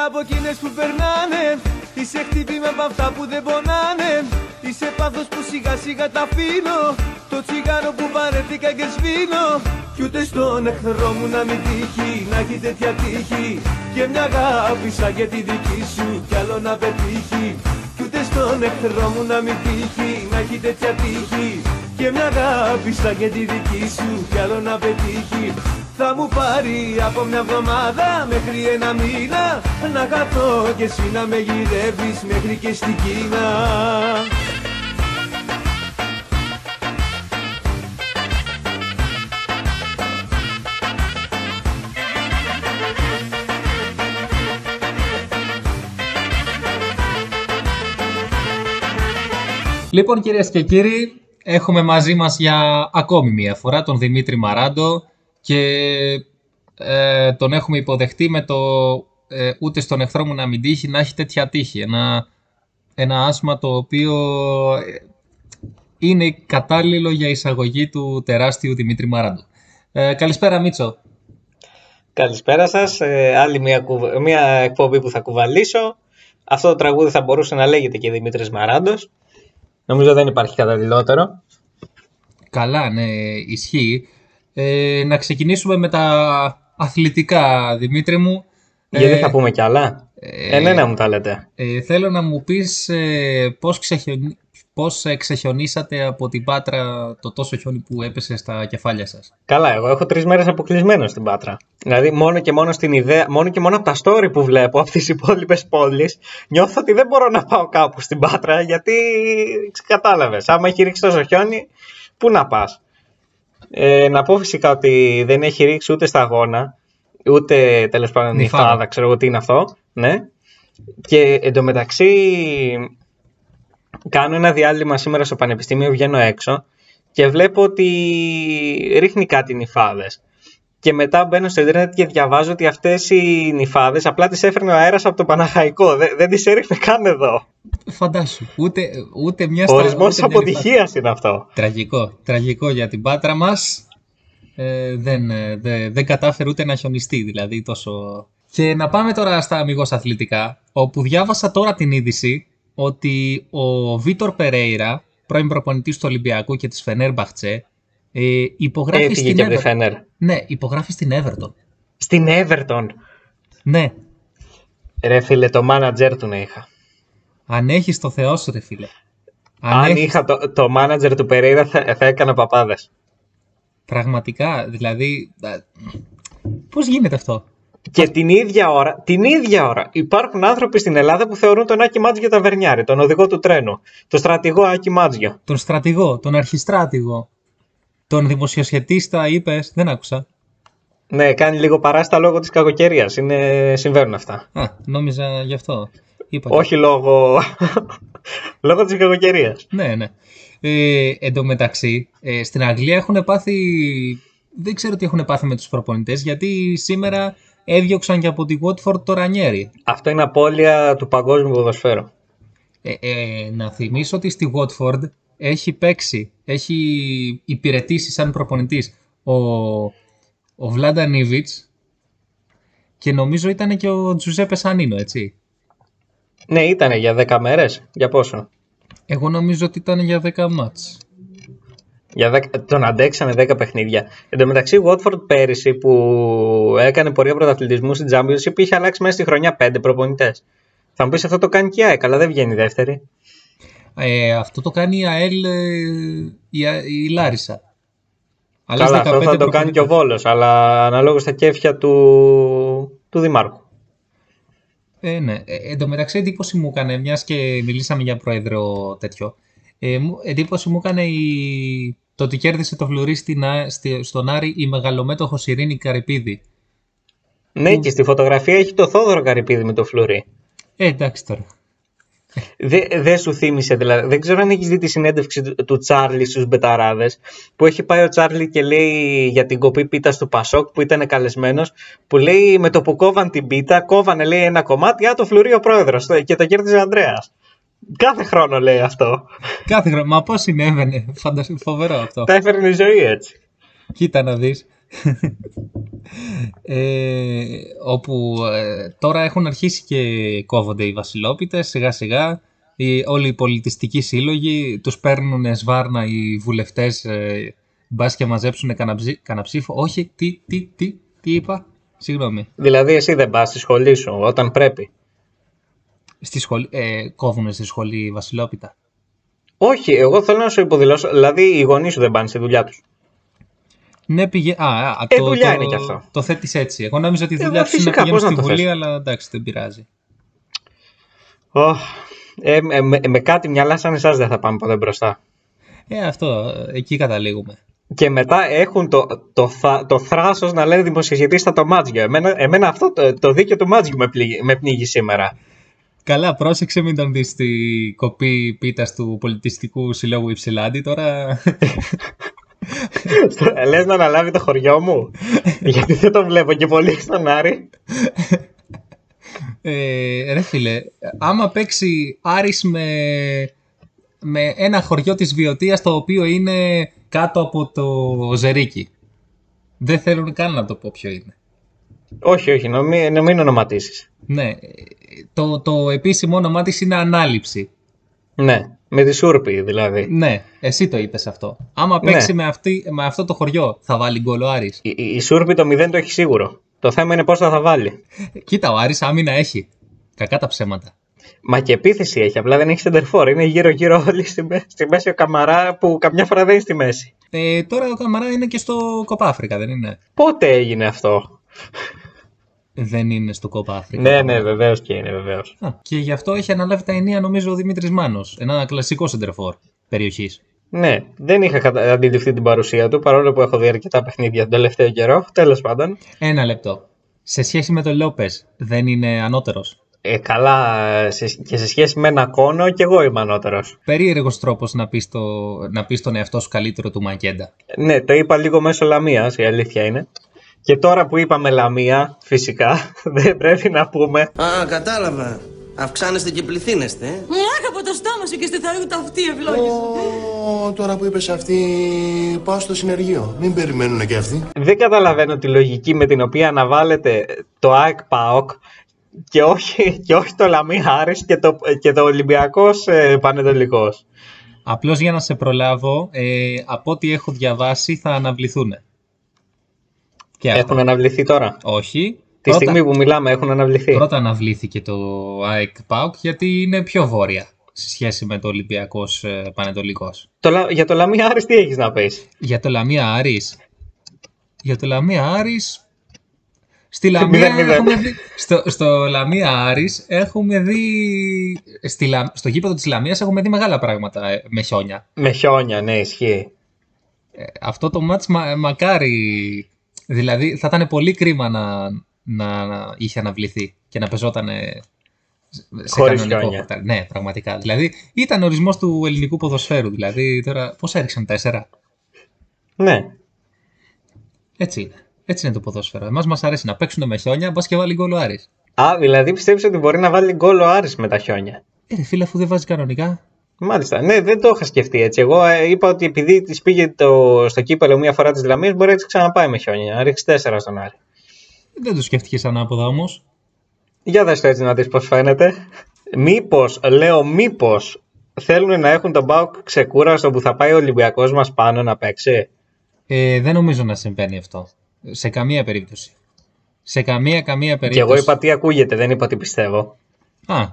από εκείνες που περνάνε Είσαι χτύπημα από αυτά που δεν πονάνε. Είσαι πάθος που σιγά σιγά τα αφήνω. Το τσιγάρο που βαρέθηκα και σβήνω. Κι ούτε στον εχθρό μου να μην τύχει Να έχει τέτοια τύχη. Και μια αγάπη σαν και τη δική σου Κι άλλο να πετύχει. Κι ούτε στον εχθρό μου να μην τύχει Να έχει τέτοια τύχη. Και μια αγάπη σαν και τη δική σου Κι άλλο να πετύχει θα μου πάρει από μια εβδομάδα μέχρι ένα μήνα Να χαθώ και εσύ να με γυρεύεις μέχρι και στην Κίνα. Λοιπόν κυρίες και κύριοι, έχουμε μαζί μας για ακόμη μία φορά τον Δημήτρη Μαράντο και ε, τον έχουμε υποδεχτεί με το ε, ούτε στον εχθρό μου να μην τύχει να έχει τέτοια τύχη. Ένα, ένα άσμα το οποίο ε, είναι κατάλληλο για εισαγωγή του τεράστιου Δημήτρη Μαράντο. Ε, καλησπέρα Μίτσο. Καλησπέρα σας. Ε, άλλη μια, κουβ- μια εκπομπή που θα κουβαλήσω. Αυτό το τραγούδι θα μπορούσε να λέγεται και Δημήτρης Μαράντος. Νομίζω δεν υπάρχει καταλληλότερο. Καλά, ναι, ισχύει. Ε, να ξεκινήσουμε με τα αθλητικά, Δημήτρη μου. Γιατί Ε, θα πούμε κι άλλα. ε, Εμένα μου τα λέτε. Ε, θέλω να μου πεις ε, πώς, ξεχιονι... πώς ε, ξεχιονίσατε από την Πάτρα το τόσο χιόνι που έπεσε στα κεφάλια σας; Καλά, εγώ έχω τρεις μέρες αποκλεισμένος στην Πάτρα. Δηλαδή, μόνο και μόνο στην ιδέα, μόνο και μόνο από τα story που βλέπω από τις υπόλοιπες πόλεις, νιώθω ότι δεν μπορώ να πάω κάπου στην Πάτρα γιατί κατάλαβες. Άμα έχει ρίξει τόσο χιόνι, πού να πας. Ε, να πω φυσικά ότι δεν έχει ρίξει ούτε σταγόνα, ούτε τέλος πάντων Νυφάδα. νυφάδα, ξέρω εγώ τι είναι αυτό. Ναι. Και εντωμεταξύ κάνω ένα διάλειμμα σήμερα στο πανεπιστήμιο, βγαίνω έξω και βλέπω ότι ρίχνει κάτι νυφάδες. Και Και μετά μπαίνω στο Ιντερνετ και διαβάζω ότι αυτές οι νυφάδες απλά τις έφερνε ο αέρας από το Παναχαϊκό. Δεν, δεν τις έριχνε καν εδώ. Φαντάσου. Ούτε, ούτε μια στα- Ορισμός ούτε μια αποτυχία είναι αυτό. Τραγικό. Τραγικό για την Πάτρα μας. Ε, δεν, ε, δε- δεν κατάφερε ούτε να χιονιστεί, δηλαδή τόσο... Και να πάμε τώρα στα αμυγός αθλητικά, όπου διάβασα τώρα την είδηση ότι ο Βίτορ Περέιρα, πρώην προπονητής του Ολυμπιακού και της Φενέρμπαχτσε, ε, υπογράφει Έφυγε στην και από τη Everton. Φενέρ. Ναι, υπογράφει στην Everton. Στην Everton. Ναι, Ρε φίλε, το manager του να είχα. αν έχεις το Θεό σου ρε φίλε. Αν, έχεις- είχα το, το manager του Περέιρα θα, θα έκανα παπάδες. Πραγματικά, δηλαδή, α, πώς γίνεται αυτό; Και την ίδια ώρα, την ίδια ώρα υπάρχουν άνθρωποι στην Ελλάδα που θεωρούν τον Άκη Μάτζιο ταβερνιάρη, τον οδηγό του τρένου, τον στρατηγό Άκη Μάτζιο. Τον στρατηγό, τον αρχιστράτηγο, τον δημοσιοσχετίστα είπες, δεν άκουσα. Ναι, κάνει λίγο παράστα λόγω της κακοκαιρίας. Είναι, συμβαίνουν αυτά. Α, νόμιζα γι' αυτό. Είπα Όχι λόγω, λόγω της κακοκαιρίας. Ναι, ναι. Ε, εν τω μεταξύ, ε, στην Αγγλία έχουν πάθει. Δεν ξέρω τι έχουν πάθει με τους προπονητές, γιατί σήμερα έδιωξαν και από τη Watford το Ρανιέρι. Αυτό είναι απώλεια του παγκόσμιου ποδοσφαίρου. Ε, ε, να θυμίσω ότι στη Watford έχει παίξει, έχει υπηρετήσει σαν προπονητής ο, ο Βλάντα Νίβιτς και νομίζω ήταν και ο Τζουζέπε Σανίνο, έτσι. Ναι, ήταν για 10 μέρες. Για πόσο; Εγώ νομίζω ότι ήταν για 10 μάτς. Για 10, τον αντέξανε 10 παιχνίδια. Εν τω μεταξύ, η Watford πέρυσι που έκανε πορεία πρωταθλητισμού στην Championship είχε αλλάξει μέσα στη χρονιά 5 προπονητές. Θα μου πεις αυτό το κάνει και η ΑΕΚ, αλλά δεν βγαίνει η δεύτερη. Ε, αυτό το κάνει η ΑΕΛ ε, η, Α- η Λάρισα. Άλλες Καλά, αυτό 15 θα το κάνει και ο προπονητές. Βόλος, αλλά αναλόγως στα κέφια του, του Δημάρχου. Ε, ναι. Ε, εν τω μεταξύ εντύπωση μου έκανε, μιας και μιλήσαμε για πρόεδρο τέτοιο, ε, μου- εντύπωση μου έκανε η... το ότι κέρδισε το φλουρί στην, Α- στη- στον Άρη η μεγαλομέτωχος Ειρήνη Καρυπίδη. Ναι, και στη φωτογραφία έχει το Θόδωρο Καρυπίδη με το φλουρί. Ε, εντάξει τώρα. Δεν δε σου θύμισε, δηλαδή. Δεν ξέρω αν έχεις δει τη συνέντευξη του, του Τσάρλι στους Μπεταράδες. Που έχει πάει ο Τσάρλι και λέει για την κοπή πίτα του Πασόκ που ήταν καλεσμένος. Που λέει με το που κόβαν την πίτα, κόβανε λέει ένα κομμάτι. Α, το φλουρί ο πρόεδρος. Και το κέρδιζε ο Ανδρέας. Κάθε χρόνο λέει αυτό. Κάθε χρόνο. Μα πώς συνέβαινε. Φαντασ... Φοβερό αυτό. Τα έφερνε η ζωή έτσι. Κοίτα να δεις. Ε, όπου ε, τώρα έχουν αρχίσει και κόβονται οι βασιλόπιτες σιγά σιγά. Οι, όλοι οι πολιτιστικοί σύλλογοι τους παίρνουν σβάρνα οι βουλευτές ε, μπας και μαζέψουν κανένα ψη- κανένα ψήφο. Όχι, τι, τι, τι, τι είπα; Συγγνώμη. Δηλαδή, εσύ δεν πας στη σχολή σου όταν πρέπει; Στη σχολή, ε, κόβουν στη σχολή βασιλόπιτα. Όχι, εγώ θέλω να σου υποδηλώσω. Δηλαδή, οι γονείς σου δεν πάνε στη δουλειά τους. Ναι, πήγε. Α, α, Ε, το, δουλειά το, είναι κι αυτό. Το θέτεις έτσι. Εγώ νόμιζα ότι η Ε, δουλειά τους είναι να φυσικά, πηγαίνουν πώς στη να το Βουλή, θες. αλλά εντάξει, δεν πειράζει. ε, με, με- με κάτι μυαλά σαν εσάς δεν θα πάμε ποτέ μπροστά. Ε, αυτό, εκεί καταλήγουμε. Και μετά έχουν το, το, θα- το θράσος να λένε δημοσιογετήστα το Μάτζιο. Εμένα, εμένα αυτό το, το δίκαιο του Μάτζιου με, πληγ- με πνίγει σήμερα. Καλά, πρόσεξε μην τον δεις στη κοπή πίτας του Πολιτιστικού Συλλόγου Υψηλάντη τώρα. Λες να αναλάβει το χωριό μου; γιατί δεν το βλέπω και πολύ στον Άρη. ε, ρε φίλε, άμα παίξει Άρης με, με ένα χωριό της Βιωτίας το οποίο είναι κάτω από το Ζερίκι. Δεν θέλουν καν να το πω ποιο είναι. όχι, όχι, να μην, να μην ονοματίσεις. Ναι, το, το επίσημο όνομά της είναι Ανάληψη. Ναι, με τη Σούρπη δηλαδή. Ναι, εσύ το είπες αυτό. Άμα Ναι. παίξει με, αυτή, με αυτό το χωριό, θα βάλει γκολ ο Άρης. Η, η, η Σούρπη το 0 το έχει σίγουρο. Το θέμα είναι πώς θα θα βάλει. Κοίτα, ο Άρης άμυνα έχει. Κακά τα ψέματα. Μα και επίθεση έχει, απλά δεν έχει σεντερφόρ. Είναι γύρω-γύρω όλοι στη, μέ- στη μέση ο Καμαρά που καμιά φορά δεν είναι στη μέση. Ε, τώρα ο Καμαρά είναι και στο Κοπά Αφρικα, δεν είναι; Πότε έγινε αυτό; Δεν είναι στο Κοπά Αφρικα. Ναι, ναι, βεβαίως και είναι, βεβαίως. Α, και γι' αυτό έχει αναλάβει τα ενία νομίζω ο Δημήτρης Μάνος. Ένα κλασικό σεντερφόρ περιοχής. Ναι, δεν είχα κατα- αντιληφθεί την παρουσία του παρόλο που έχω δει αρκετά παιχνίδια τον τελευταίο καιρό. Τέλος πάντων. Ένα λεπτό. Σε σχέση με τον Λόπες, δεν είναι ανώτερος; Ε, καλά, σε, και σε σχέση με ένα κόνο, κι εγώ είμαι ανώτερος. Περίεργος τρόπος να πεις, το, να πεις τον εαυτό σου καλύτερο του Μακέντα. Ναι, το είπα λίγο μέσω λαμίας, η αλήθεια είναι. Και τώρα που είπαμε Λαμία, φυσικά, δεν πρέπει να πούμε Α, κατάλαβα. Αυξάνεστε και πληθύνεστε. ε. Αχ, από το στόμα σου και στη θαρού τα αυτή ευλόγησε. Ω, τώρα που είπες αυτή, πάω στο συνεργείο. Μην περιμένουν και αυτοί. δεν καταλαβαίνω τη λογική με την οποία αναβάλλεται το ΑΕΚ ΠΑΟΚ και όχι, και όχι το Λαμία Άρης και το, και το Ολυμπιακός ε, Πανετολικός. Απλώς για να σε προλάβω, ε, από ό,τι έχω διαβάσει θα αναβληθούν. Και αυτά. Έχουν αναβληθεί τώρα. Όχι. Τη Πρώτα- στιγμή που μιλάμε έχουν αναβληθεί. Πρώτα αναβλήθηκε το ΑΕΚ ΠΑΟΚ γιατί είναι πιο βόρεια σε σχέση με το Ολυμπιακός ε, Πανετολικός. Το, Λα- για το Λαμία Άρης τι έχεις να πεις; Για το Λαμία Άρης. Για το Λαμία Άρης. Στη Λαμία Μηδέν, μηδέν. έχουμε δει. Στο, στο Λαμία Άρης έχουμε δει. Στη, Λα- στο γήπεδο της Λαμίας έχουμε δει μεγάλα πράγματα ε, με χιόνια. Με χιόνια, ναι, ισχύει. Ε, αυτό το μάτς μα, μακάρι. Δηλαδή θα ήταν πολύ κρίμα να, να, να είχε αναβληθεί και να πεζόταν σε Χωρίς κανονικό χιόνια. χορτάρι. Ναι, πραγματικά. Δηλαδή ήταν ορισμός του ελληνικού ποδοσφαίρου. Δηλαδή τώρα πώς έριξαν τέσσερα. Ναι. Έτσι είναι. Έτσι είναι το ποδόσφαιρο. Εμάς μας αρέσει να παίξουν με χιόνια, μπας και βάλει γκολ ο Άρης. Α, δηλαδή πιστεύεις ότι μπορεί να βάλει γκολ ο Άρης με τα χιόνια; Ε, ρε φίλε, αφού δεν βάζει κανονικά. Μάλιστα. Ναι, δεν το είχα σκεφτεί έτσι. Εγώ ε, είπα ότι επειδή της πήγε το, στο κύπελο μία φορά τη Λαμία, μπορεί να τη ξαναπάει με χιόνια. Να ρίξει τέσσερα στον Άρη. Δεν το σκέφτηκες ανάποδα όμως. Για δες το έτσι να δεις πώς φαίνεται. Μήπως, λέω μήπως, θέλουν να έχουν τον Μπάουκ ξεκούραστο που θα πάει ο Ολυμπιακός μας πάνω να παίξει; Ε, δεν νομίζω να συμβαίνει αυτό. Σε καμία περίπτωση. Σε καμία καμία Και περίπτωση. εγώ είπα τι ακούγεται, δεν είπα τι πιστεύω. Α,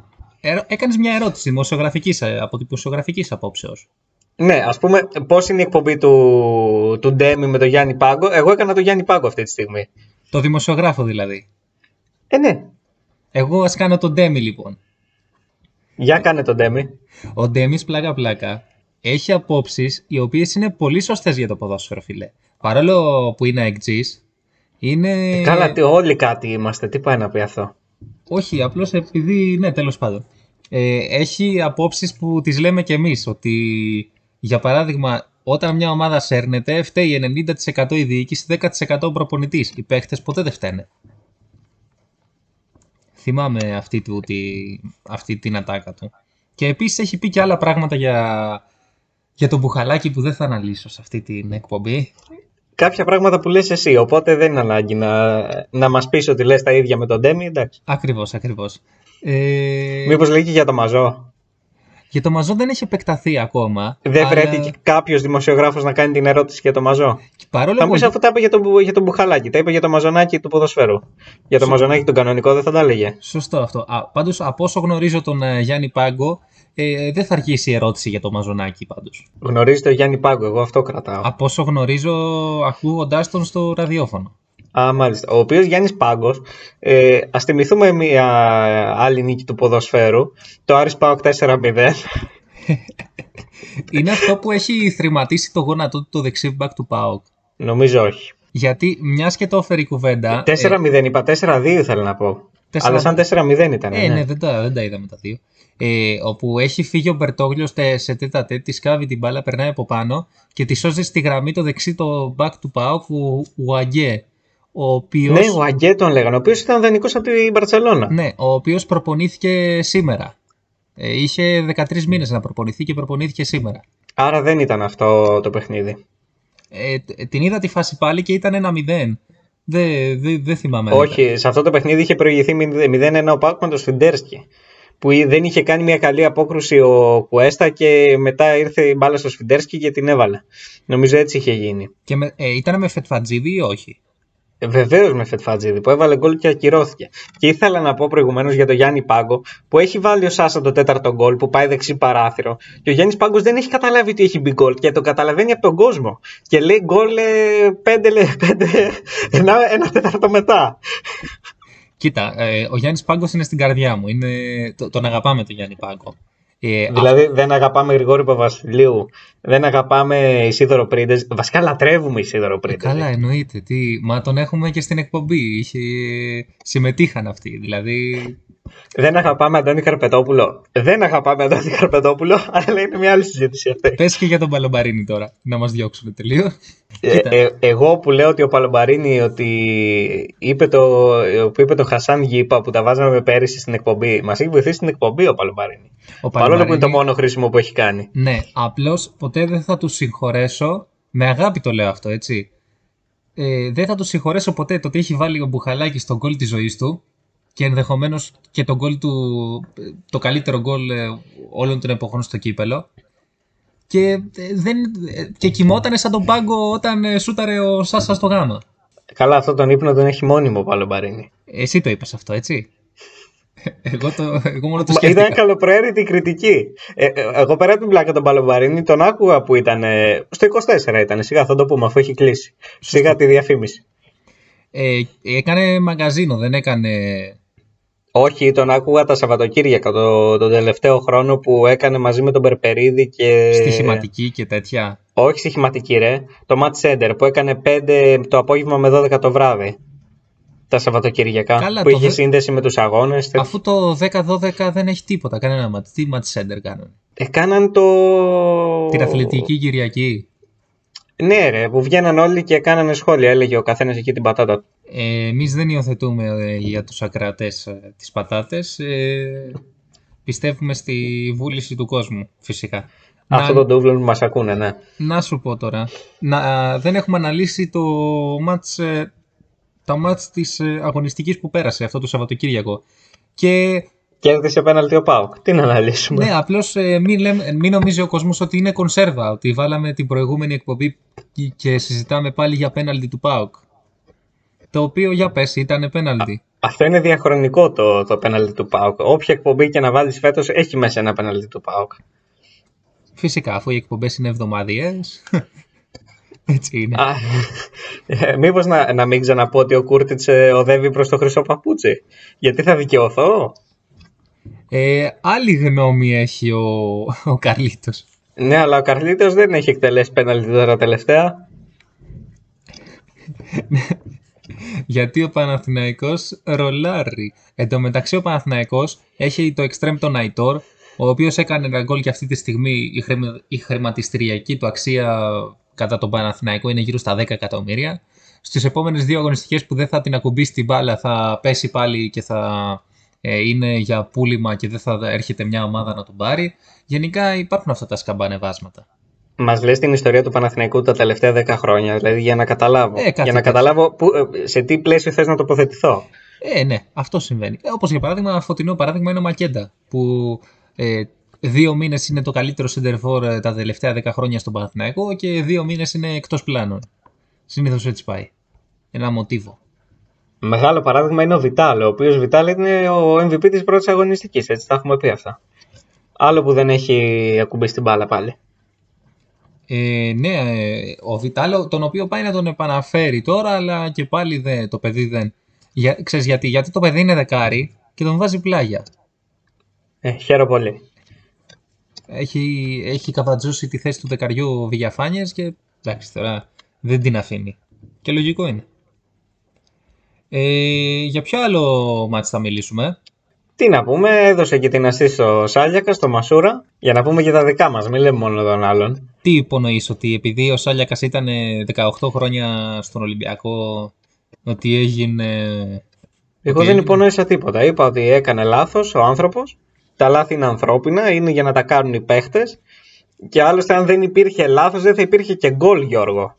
έκανες μια ερώτηση δημοσιογραφικής, ε, από δημοσιογραφικής απόψεως. Ναι, ας πούμε πώς είναι η εκπομπή του, του Ντέμι με τον Γιάννη Πάγκο. Εγώ έκανα τον Γιάννη Πάγκο αυτή τη στιγμή. Το δημοσιογράφο δηλαδή. Ε, ναι. Εγώ ας κάνω τον Ντέμι λοιπόν. Για κάνε τον Ντέμι. Ο Ντέμις πλάκα πλάκα έχει απόψεις οι οποίες είναι πολύ σωστές για το ποδόσφαιρο, φίλε. Παρόλο που είναι εκτζή, είναι. Καλά, τι, όλοι κάτι είμαστε. Τι πάει να πει αυτό; Όχι, απλώς επειδή, ναι, τέλος πάντων. Ε, έχει απόψεις που τις λέμε κι εμείς, ότι για παράδειγμα, όταν μια ομάδα σέρνεται, φταίει 90% η διοίκηση, 10% ο προπονητής. Οι παίχτες ποτέ δεν φταίνε. Θυμάμαι αυτή, του, τη, αυτή την ατάκα του. Και επίσης έχει πει και άλλα πράγματα για, για τον Μπουχαλάκη που δεν θα αναλύσω σε αυτή την εκπομπή. Κάποια πράγματα που λες εσύ, οπότε δεν είναι ανάγκη να, να μας πεις ότι λες τα ίδια με τον Ντέμι, εντάξει. Ακριβώς, ακριβώς. Ε, Μήπως λέει και για το Μαζό. Για το Μαζό δεν έχει επεκταθεί ακόμα. Δεν αλλά- βρέθηκε κάποιος δημοσιογράφος να κάνει την ερώτηση για το Μαζό. Παρόλο Θα μου που πει αφού τα είπε για τον, για τον Μπουχαλάκη, τα είπε για το Μαζονάκι του ποδοσφαίρου. Για το Μαζονάκι τον κανονικό δεν θα τα έλεγε. Σωστό αυτό. Α, πάντως, από όσο γνωρίζω τον ε, Γιάννη Πάγκο, ε, δεν θα αρχίσει η ερώτηση για το Μαζονάκι πάντως. Γνωρίζει το Γιάννη Πάγκο, εγώ αυτό κρατάω. Από όσο γνωρίζω, ακούγοντάς τον στο ραδιόφωνο. Α, μάλιστα. Ο οποίος Γιάννης Πάγκος, ε, ας θυμηθούμε μια άλλη νίκη του ποδοσφαίρου. Το Άρης Πάοκ 4-0. Είναι αυτό που έχει θρηματίσει το γόνατό του το δεξί μπακ του ΠΑΟΚ. Νομίζω όχι. Γιατί μιας και το έφερε η κουβέντα. 4-0 είπα, 4-2 ήθελα να πω. Τέσσερα- Αλλά σαν 4-0 ήταν. Ε, ναι, δεν, τα, δεν τα είδαμε τα δύο. Ε, όπου έχει φύγει ο Μπερτόγλιος σε τέτα τέτ, τη σκάβει την μπάλα, περνάει από πάνω και τη σώζει στη γραμμή το δεξί το μπακ του ΠΑΟΚ, ο Ουαγκέ. Ο οποίος... Ναι, ο Αγκέ τον λέγανε, ο οποίος ήταν δανεικός από την Μπαρσελόνα. Ναι, ο οποίος προπονήθηκε σήμερα. Ε, είχε 13 μήνες να προπονηθεί και προπονήθηκε σήμερα. Άρα δεν ήταν αυτό το παιχνίδι. Ε, τ- την είδα τη φάση πάλι και ήταν ένα 0. Δεν δε, δεν θυμάμαι. αν ήταν. Όχι, σε αυτό το παιχνίδι είχε προηγηθεί 0-1 ο Πάουκ με τον Σφιντέρσκι. Που δεν είχε κάνει μια καλή απόκρουση ο Κουέστα και μετά ήρθε η μπάλα στο Σφιντέρσκι και την έβαλε. Νομίζω έτσι είχε γίνει. Και με, ε, ήταν με Φετφατζίδη ή όχι; Βεβαίως με Φετφατζίδη που έβαλε γκολ και ακυρώθηκε. Και ήθελα να πω προηγουμένως για τον Γιάννη Πάγκο που έχει βάλει ο Σάσα το τέταρτο γκολ που πάει δεξί παράθυρο. Και ο Γιάννης Πάγκος δεν έχει καταλάβει ότι έχει μπει γκολ και το καταλαβαίνει από τον κόσμο. Και λέει γκολ ε, πέντε, λε- πέντε, ένα, ένα τέταρτο μετά. Κοίτα, ε, ο Γιάννης Πάγκος είναι στην καρδιά μου. Είναι, το, τον αγαπάμε τον Γιάννη Πάγκο. Ε, Δηλαδή δεν αγαπάμε Γρηγόρη Παπαβασιλείου, δεν αγαπάμε Ισίδωρο Πρίντες. Βασικά λατρεύουμε Ισίδωρο Ε, Πρίντες. καλά, εννοείται. Τι, μα τον έχουμε και στην εκπομπή. Είχε... Συμμετείχαν αυτοί. Δηλαδή. Δεν αγαπάμε Αντώνη Καρπετόπουλο. Δεν αγαπάμε Αντώνη Καρπετόπουλο, αλλά είναι μια άλλη συζήτηση αυτή. Πες και για τον Παλομπαρίνη τώρα. Να μας διώξουν τελείως. Ε, ε, εγώ που λέω ότι ο Παλομπαρίνη ότι είπε το, που είπε το Χασάν Γήπα που τα βάζαμε πέρυσι στην εκπομπή. Μας έχει βοηθήσει στην εκπομπή ο Παλομπαρίνη. Ο Παρόλο που είναι το Παλομπαρίνη- μόνο χρήσιμο που έχει κάνει. Ναι, απλώς ποτέ δεν θα του συγχωρέσω. Με αγάπη το λέω αυτό, έτσι. Ε, δεν θα του συγχωρέσω ποτέ το ότι έχει βάλει ο Μπουχαλάκης στον γκολ της ζωής του και ενδεχομένως και τον γκολ του. το καλύτερο γκολ ε, όλων των εποχών στο κύπελο. Και, ε, δεν, ε, και κοιμότανε σαν τον πάγκο όταν ε, σούταρε ο Σάσα στο γάμα. Καλά, αυτό τον ύπνο τον έχει μόνιμο ο Παλομπαρίνη. Εσύ το είπες αυτό, έτσι. Εγώ, το, εγώ μόνο το Μα σκέφτηκα. Ήταν καλοπροαίρετη η κριτική. Ε, ε, εγώ πέρα από την πλάκα τον Παλομπαρίνη τον άκουγα που ήταν. ε, στο 24 ήταν. Σιγά θα το πούμε αφού έχει κλείσει. Σιγά τη διαφήμιση. Ε, έκανε μαγκαζίνο, δεν έκανε... Όχι, τον άκουγα τα Σαββατοκύριακα το, τον τελευταίο χρόνο που έκανε μαζί με τον Περπερίδη και. στοιχηματική και τέτοια. Όχι στοιχηματική, ρε. Το Matt Center που έκανε 5 το απόγευμα με 12 το βράδυ. Τα Σαββατοκύριακα. Καλά, που το είχε δε- σύνδεση με τους αγώνες. Αφού το 10-12 δεν έχει τίποτα, κανένα μάτς. Τι μάτς σέντερ κάνουν; Έκαναν το. Την αθλητική Κυριακή. Ναι, ρε, που βγαίναν όλοι και κάνανε σχόλια. Έλεγε ο καθένας εκεί την πατάτα του. Ε, εμείς δεν υιοθετούμε ε, για τους ακρατές ε, τις πατάτες. Ε, πιστεύουμε στη βούληση του κόσμου, φυσικά. Αυτό να, το ντούβλο που μας ακούνε, ναι. να σου πω τώρα. Να, δεν έχουμε αναλύσει το μάτς, ε, τα μάτς της ε, αγωνιστικής που πέρασε αυτό το Σαββατοκύριακο. Και Κέρδισε πέναλτι ο Πάουκ. Τι να αναλύσουμε. Ναι, απλώς ε, μην, λέμε- μην νομίζει ο κόσμος ότι είναι κονσέρβα. Ότι βάλαμε την προηγούμενη εκπομπή και συζητάμε πάλι για πέναλτι του Πάουκ. Το οποίο για πες ήταν πέναλτι. Αυτό είναι διαχρονικό το, το πέναλτι του Πάουκ. Όποια εκπομπή και να βάλεις φέτος έχει μέσα ένα πέναλτι του Πάουκ. Φυσικά, αφού οι εκπομπές είναι εβδομαδιαίες. Έτσι είναι. Α, ε, μήπως να, να μην ξαναπώ ότι ο Κούρτιτς ε, οδεύει προς το χρυσό παπούτσι; Γιατί θα δικαιωθώ; Ε, άλλη γνώμη έχει ο, ο Καρλίτος. Ναι, αλλά ο Καρλίτος δεν έχει εκτελέσει πέναλτι τώρα τελευταία. Γιατί ο Παναθηναϊκός ρολάρει. Εν τω μεταξύ ο Παναθηναϊκός έχει το εξτρέμ τον Αϊτόρ, ο οποίος έκανε ένα γκολ και αυτή τη στιγμή η, χρημα, η χρηματιστηριακή του αξία κατά τον Παναθηναϊκό είναι γύρω στα 10 εκατομμύρια. Στις επόμενες δύο αγωνιστικές που δεν θα την ακουμπήσει την μπάλα θα πέσει πάλι και θα ε, είναι για πούλημα και δεν θα έρχεται μια ομάδα να τον πάρει. Γενικά υπάρχουν αυτά τα σκαμπανεβάσματα. Μας λες την ιστορία του Παναθηναϊκού τα τελευταία 10 χρόνια, δηλαδή για να καταλάβω. Ε, κάθε για να κάτι. καταλάβω που, ε, σε τι πλαίσιο θες να τοποθετηθώ. Ε, ναι, αυτό συμβαίνει. Ε, όπως για παράδειγμα, φωτεινό παράδειγμα είναι ο Μακέντα, που ε, δύο μήνες είναι το καλύτερο center for ε, τα τελευταία δέκα χρόνια στον Παναθηναϊκό και δύο μήνες είναι εκτός πλάνων. Συνήθως έτσι πάει. Ένα μοτίβο. Μεγάλο παράδειγμα είναι ο Βιτάλ, ο οποίος Βιτάλ είναι ο MVP της πρώτης αγωνιστικής, έτσι τα έχουμε πει αυτά. Άλλο που δεν έχει ακουμπήσει την μπάλα πάλι. Ε, ναι, ε, ο Βιτάλο, τον οποίο πάει να τον επαναφέρει τώρα, αλλά και πάλι δεν, το παιδί δεν. Για, ξέρεις γιατί, γιατί το παιδί είναι δεκάρι και τον βάζει πλάγια. Ε, χαίρομαι πολύ. Έχει, έχει καβατζώσει τη θέση του δεκαριού ο Βηγιαφάνιες και εντάξει τώρα δεν την αφήνει. Και λογικό είναι. Ε, για ποιο άλλο μάτς θα μιλήσουμε; Τι να πούμε, έδωσε και την αστή στο Σάλιακα, στο Μασούρα, για να πούμε και τα δικά μας, μην λέμε μόνο των άλλων. Τι υπονοείς ότι επειδή ο Σάλιακας ήταν ε, 18 χρόνια στον Ολυμπιακό ότι έγινε... Εγώ ότι δεν έγινε- υπονοήσα τίποτα. Είπα ότι έκανε λάθος ο άνθρωπος. Τα λάθη είναι ανθρώπινα, είναι για να τα κάνουν οι παίχτες. Και άλλωστε, αν δεν υπήρχε λάθος, δεν θα υπήρχε και γκολ, Γιώργο.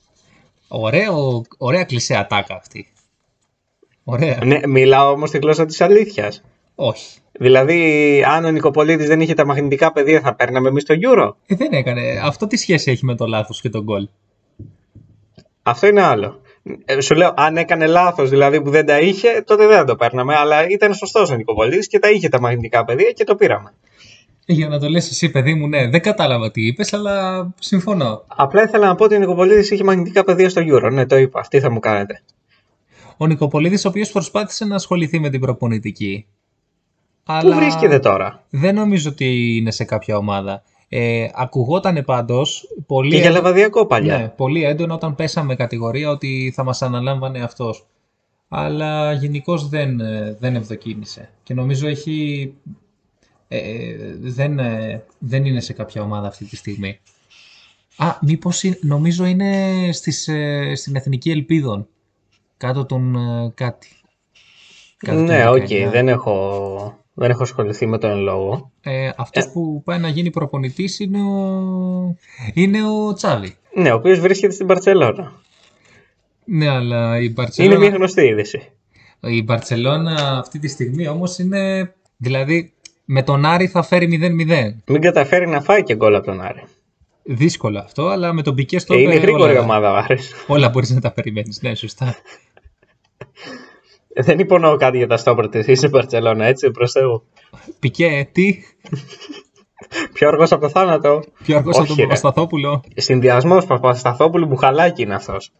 Ωραίο, ωραία κλεισέ ατάκα αυτή. Ωραία. Ναι, μιλάω όμως τη γλώσσα της αλήθειας. Όχι. Δηλαδή, αν ο Νικοπολίτης δεν είχε τα μαγνητικά πεδία, θα παίρναμε εμείς το Euro. Ε, δεν έκανε. Αυτό τι σχέση έχει με το λάθος και τον γκολ; Αυτό είναι άλλο. Ε, σου λέω, αν έκανε λάθος δηλαδή που δεν τα είχε, τότε δεν θα το παίρναμε. Αλλά ήταν σωστός ο Νικοπολίτης και τα είχε τα μαγνητικά πεδία και το πήραμε. Ε, Για να το λες εσύ παιδί μου, ναι, δεν κατάλαβα τι είπες, αλλά συμφωνώ. Απλά ήθελα να πω ότι ο Νικοπολίτης είχε μαγνητικά πεδία στο Euro. Ναι, το είπα. Τι θα μου κάνετε. Ο Νικοπολίδης, ο οποίος προσπάθησε να ασχοληθεί με την προπονητική. Αλλά Πού βρίσκεται τώρα; δεν νομίζω ότι είναι σε κάποια ομάδα. Ε, ακουγότανε πάντως πολύ, Και για έντο- λεβαδιακό παλιά. ναι, πολύ έντονο όταν πέσαμε κατηγορία ότι θα μας αναλάμβανε αυτός. Αλλά γενικώς δεν, ε, δεν ευδοκίμησε. Και νομίζω έχει... ε, ε, δεν, ε, δεν είναι σε κάποια ομάδα αυτή τη στιγμή. Α, μήπως είναι- νομίζω είναι στις, ε, στην Εθνική Ελπίδων. Κάτω των ε, κάτι. Κάτω των Ναι, οκ, 19. δεν έχω, δεν έχω ασχοληθεί με τον εν λόγω. Ε, αυτός που πάει να γίνει προπονητής είναι ο, είναι ο Τσάβη. Ναι, ο οποίος βρίσκεται στην Μπαρσελόνα. Ναι, αλλά η Είναι Μπαρτσελόνα, μια γνωστή είδηση. η Μπαρτσελώνα αυτή τη στιγμή όμως είναι... Δηλαδή, με τον Άρη θα φέρει 0-0. Μην καταφέρει να φάει και γκολ από τον Άρη. Δύσκολο αυτό, αλλά με τον Πικέ στο Ε, είναι όπερ γρήγορη όλα, ομάδα ο Άρης. όλα μπορείς να τα περιμένεις. Ναι, σωστά. Δεν υπονοώ κάτι για τα στόπερ της στην Παρσελόνα, έτσι, προς Θεού. Πικέ, τι, Πιο αργός από το θάνατο. πιο αργός από Όχι, τον ρε. Παπασταθόπουλο. Συνδυασμός Παπασταθόπουλου Μπουχαλάκη είναι αυτός.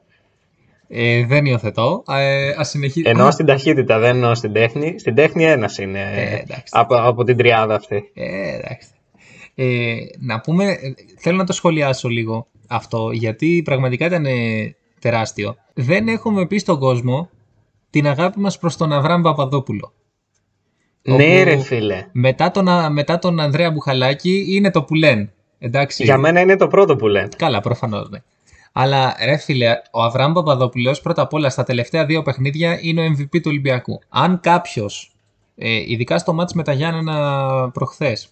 Ε, δεν υιοθετώ. Ε, ας συνεχίσουμε. Εννοώ στην ταχύτητα, δεν εννοώ στην τέχνη. Στην τέχνη ένας είναι Ε, εντάξει. από, από την τριάδα αυτή. Ε, εντάξει. Ε, να πούμε, ε, θέλω να το σχολιάσω λίγο αυτό, γιατί πραγματικά ήταν ε, τεράστιο. Δεν έχουμε πει στον κόσμο την αγάπη μας προς τον Αβραάμ Παπαδόπουλο. Ναι Όπου ρε φίλε. Μετά τον, Α- μετά τον Ανδρέα Μπουχαλάκη είναι το που λένε. Εντάξει. Για μένα είναι το πρώτο που λένε. Καλά, προφανώς ναι. Αλλά ρε φίλε, ο Αβραάμ Παπαδόπουλος πρώτα απ' όλα στα τελευταία δύο παιχνίδια είναι ο MVP του Ολυμπιακού. Αν κάποιος, ε, ειδικά στο μάτς με τα Γιάννενα προχθές,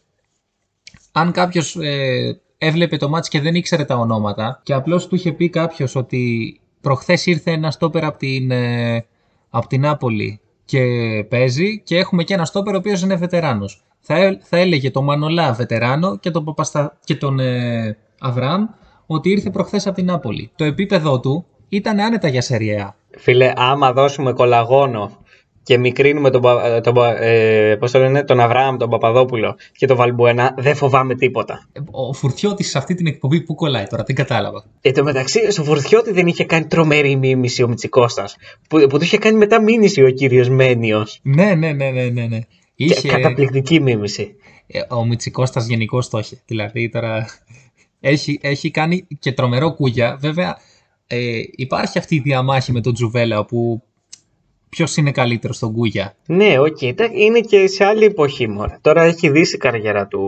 αν κάποιος ε, έβλεπε το μάτς και δεν ήξερε τα ονόματα και απλώς του είχε πει κάποιος ότι προχθές ήρθε ένα στόπερ από την, ε, απ' την Νάπολη και παίζει και έχουμε και ένα στόπερ ο οποίος είναι βετεράνος. Θα, ε- θα έλεγε τον Μανολά βετεράνο και τον, Παπαστα... και τον ε, Αβραάμ ότι ήρθε προχθές από την Νάπολη. Το επίπεδο του ήταν άνετα για σεριέα. Φίλε, άμα δώσουμε κολαγόνο και μικρύνουμε τον, Πα- τον, Πα- ε, πώς το λένε, τον Αβραάμ, τον Παπαδόπουλο και τον Βαλμπουένα, δεν φοβάμαι τίποτα. Ο Φουρτιώτης σε αυτή την εκπομπή που κολλάει τώρα, δεν κατάλαβα. Εν τω μεταξύ, στο Φουρτιώτη δεν είχε κάνει τρομερή μίμηση ο Μητσικώστας, που, που του είχε κάνει μετά μήνυση ο κύριος Μένιος. Ναι, ναι, ναι, ναι, ναι. ναι. Και Είχε, Καταπληκτική μίμηση. ε, ο Μητσικώστας γενικώς το είχε. Δηλαδή τώρα έχει, έχει κάνει και τρομερό Κούγια. Βέβαια ε, υπάρχει αυτή η διαμάχη με τον Τζουβέλα όπου ποιος είναι καλύτερος στον Κούγια. Ναι, οκ, τα- είναι και σε άλλη εποχή μωρέ. Τώρα έχει δύσει η καριέρα του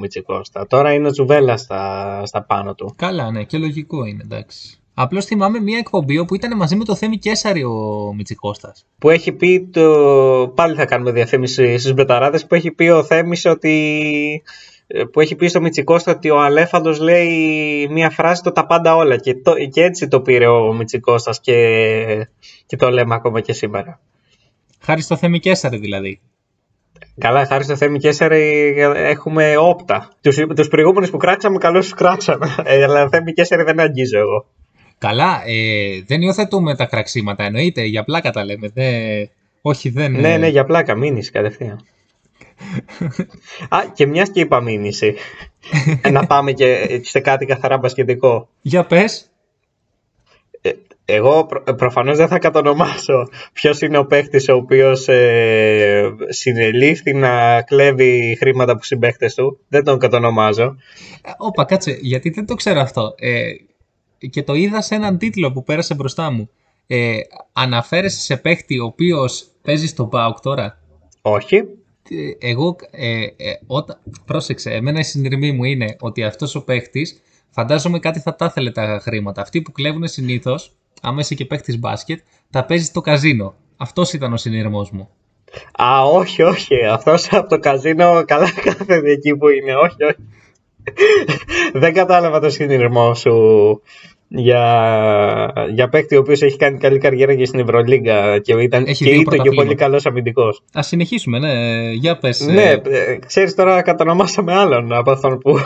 Μητσικώστα. Τώρα είναι ο Τζουβέλα στα, στα πάνω του. Καλά, ναι, και λογικό είναι, εντάξει. Απλώς θυμάμαι μια εκπομπή όπου ήταν μαζί με το Θέμη Κέσαρη ο Μητσικώστας. Που έχει πει το. Πάλι θα κάνουμε διαφήμιση στους μπεταράδες. Που έχει πει ο Θέμης ότι. Που έχει πει στο Μητσικώστα ότι ο Αλέφαντος λέει μία φράση το τα πάντα όλα. Και, το, και έτσι το πήρε ο Μητσικώστας και, και το λέμε ακόμα και σήμερα. Χάρη στο Θέμη Κέσαρη δηλαδή. Καλά, χάρη στο Θέμη Κέσσερη έχουμε όπτα. Τους, τους προηγούμενους που κράξαμε, καλώς τους κράξαμε. Ε, αλλά Θέμη Κέσσερη δεν αγγίζω εγώ. Καλά, ε, δεν υιοθετούμε τα κραξίματα, εννοείται, για πλάκα τα λέμε. Δε... Όχι, δεν... Ναι, ε, ναι, για πλάκα, μήνυση κατευθείαν. Α, και μιας και είπα μήνυση. να πάμε και σε κάτι καθαρά μπασκετικό. Για πες. Εγώ προ, προφανώς δεν θα κατονομάσω ποιος είναι ο παίχτης ο οποίος ε, συνελήφθη να κλέβει χρήματα από συμπαίχτες του. Δεν τον κατονομάζω. Ε, Όπα, κάτσε, γιατί δεν το ξέρω αυτό. Ε, και το είδα σε έναν τίτλο που πέρασε μπροστά μου. Ε, αναφέρεσαι σε παίχτη ο οποίος παίζει στο ΠΑΟΚ τώρα; Όχι. Ε, Εγώ, ε, ε, όταν, πρόσεξε, εμένα η συνειρμή μου είναι ότι αυτός ο παίχτης φαντάζομαι κάτι θα τα ήθελε τα χρήματα. Αυτοί που κλέβουν συνήθως, άμα είσαι και παίχτης μπάσκετ, τα παίζεις στο καζίνο. Αυτός ήταν ο συνειρμός μου. Α, όχι, όχι. Αυτός από το καζίνο καλά κάθεται εκεί που είναι. Όχι, όχι. δεν κατάλαβα το συνειρμό σου για, για παίκτη ο οποίος έχει κάνει καλή καριέρα και στην Ευρωλίγκα και ήταν Έχει και δύο ήταν και πρωταθλήματα. πολύ καλός αμυντικός. Ας συνεχίσουμε, ναι. Για πες. ε, Ναι, ε, ξέρεις τώρα κατονομάσαμε άλλον από αυτόν που...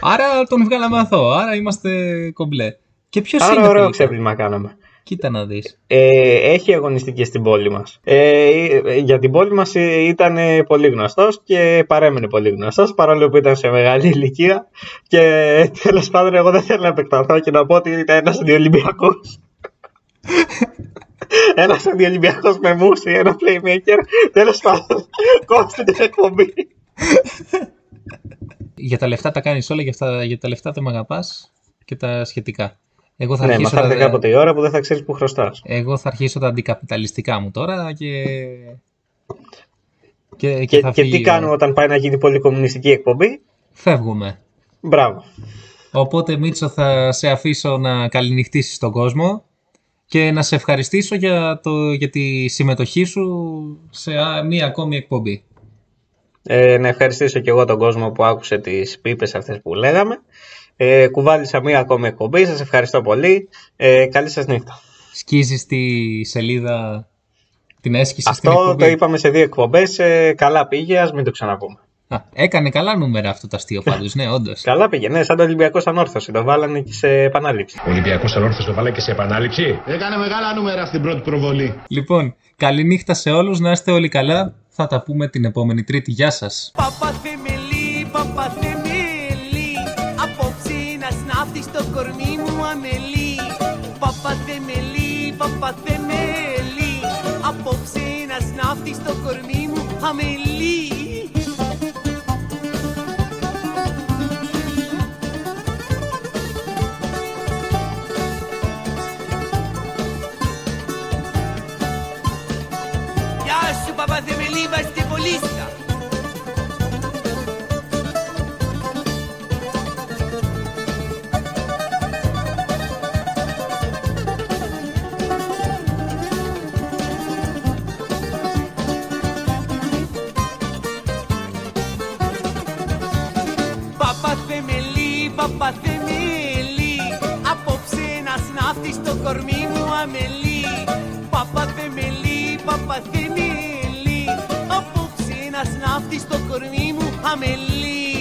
Άρα τον βγάλαμε αθώο, άρα είμαστε κομπλέ. Και ποιος Άρα είναι ωραίο τελικά; ξέπλυμα κάναμε. Κοίτα να δεις. Ε, έχει αγωνιστική στην πόλη μας. Ε, ε, για την πόλη μας ε, ήταν ε, πολύ γνωστός και παρέμενε πολύ γνωστός παρόλο που ήταν σε μεγάλη ηλικία και ε, τέλος πάντων εγώ δεν θέλω να επεκταθώ και να πω ότι ήταν ένας αντιολυμπιακός. Ένας αντιολυμπιακός με μουσι, ένα playmaker. Τέλος πάντων, κόψτε την εκπομπή. Για τα λεφτά τα κάνεις όλα, για, αυτά, για τα λεφτά δεν με αγαπάς και τα σχετικά. Εγώ θα, Ναι, μα αρχίσω θα έρθει τα, κάποτε η ώρα που δεν θα ξέρεις που χρωστάς. εγώ θα αρχίσω τα αντικαπιταλιστικά μου τώρα και... Και, και, Και, θα και φύγει τι ο- κάνουμε όταν πάει να γίνει πολύ κομμουνιστική εκπομπή; Φεύγουμε. Μπράβο. Οπότε Μίτσο θα σε αφήσω να καληνυχτήσεις τον κόσμο και να σε ευχαριστήσω για, το, για τη συμμετοχή σου σε α, μία ακόμη εκπομπή. Ε, να ευχαριστήσω και εγώ τον κόσμο που άκουσε τις πίπες αυτές που λέγαμε. Ε, κουβάλισα μία ακόμη εκπομπή. Σας ευχαριστώ πολύ. Ε, καλή σας νύχτα. Σκίζεις τη σελίδα, την έσκηση στην Αυτό εκπομπή. το είπαμε σε δύο εκπομπές. Ε, καλά πήγε, ας μην το ξαναπούμε. Α, έκανε καλά νούμερα αυτό το αστείο πάντως, ναι, όντως. Καλά πήγε, ναι, σαν το Ολυμπιακός Ανόρθωσης. Το βάλανε και σε επανάληψη. Ο Ολυμπιακός Ανόρθωσης το βάλε και σε επανάληψη; Έκανε μεγάλα νούμερα στην πρώτη προβολή. Λοιπόν, καληνύχτα σε όλους, να είστε όλοι καλά. Θα τα πούμε την επόμενη Τρίτη. Γεια σας. Παπαθεμελή, παπαθεμελή Απόψε να σνάφτεις το κορμί μου αμελή Γεια σου παπαθεμελή βαστιβολίστα Παπαθεμελή, παπαθεμελή Απόψε να σνάφτεις το κορμί μου αμελή. Παπαθεμελή, παπαθεμελή Απόψε να σνάφτεις το κορμί μου αμελή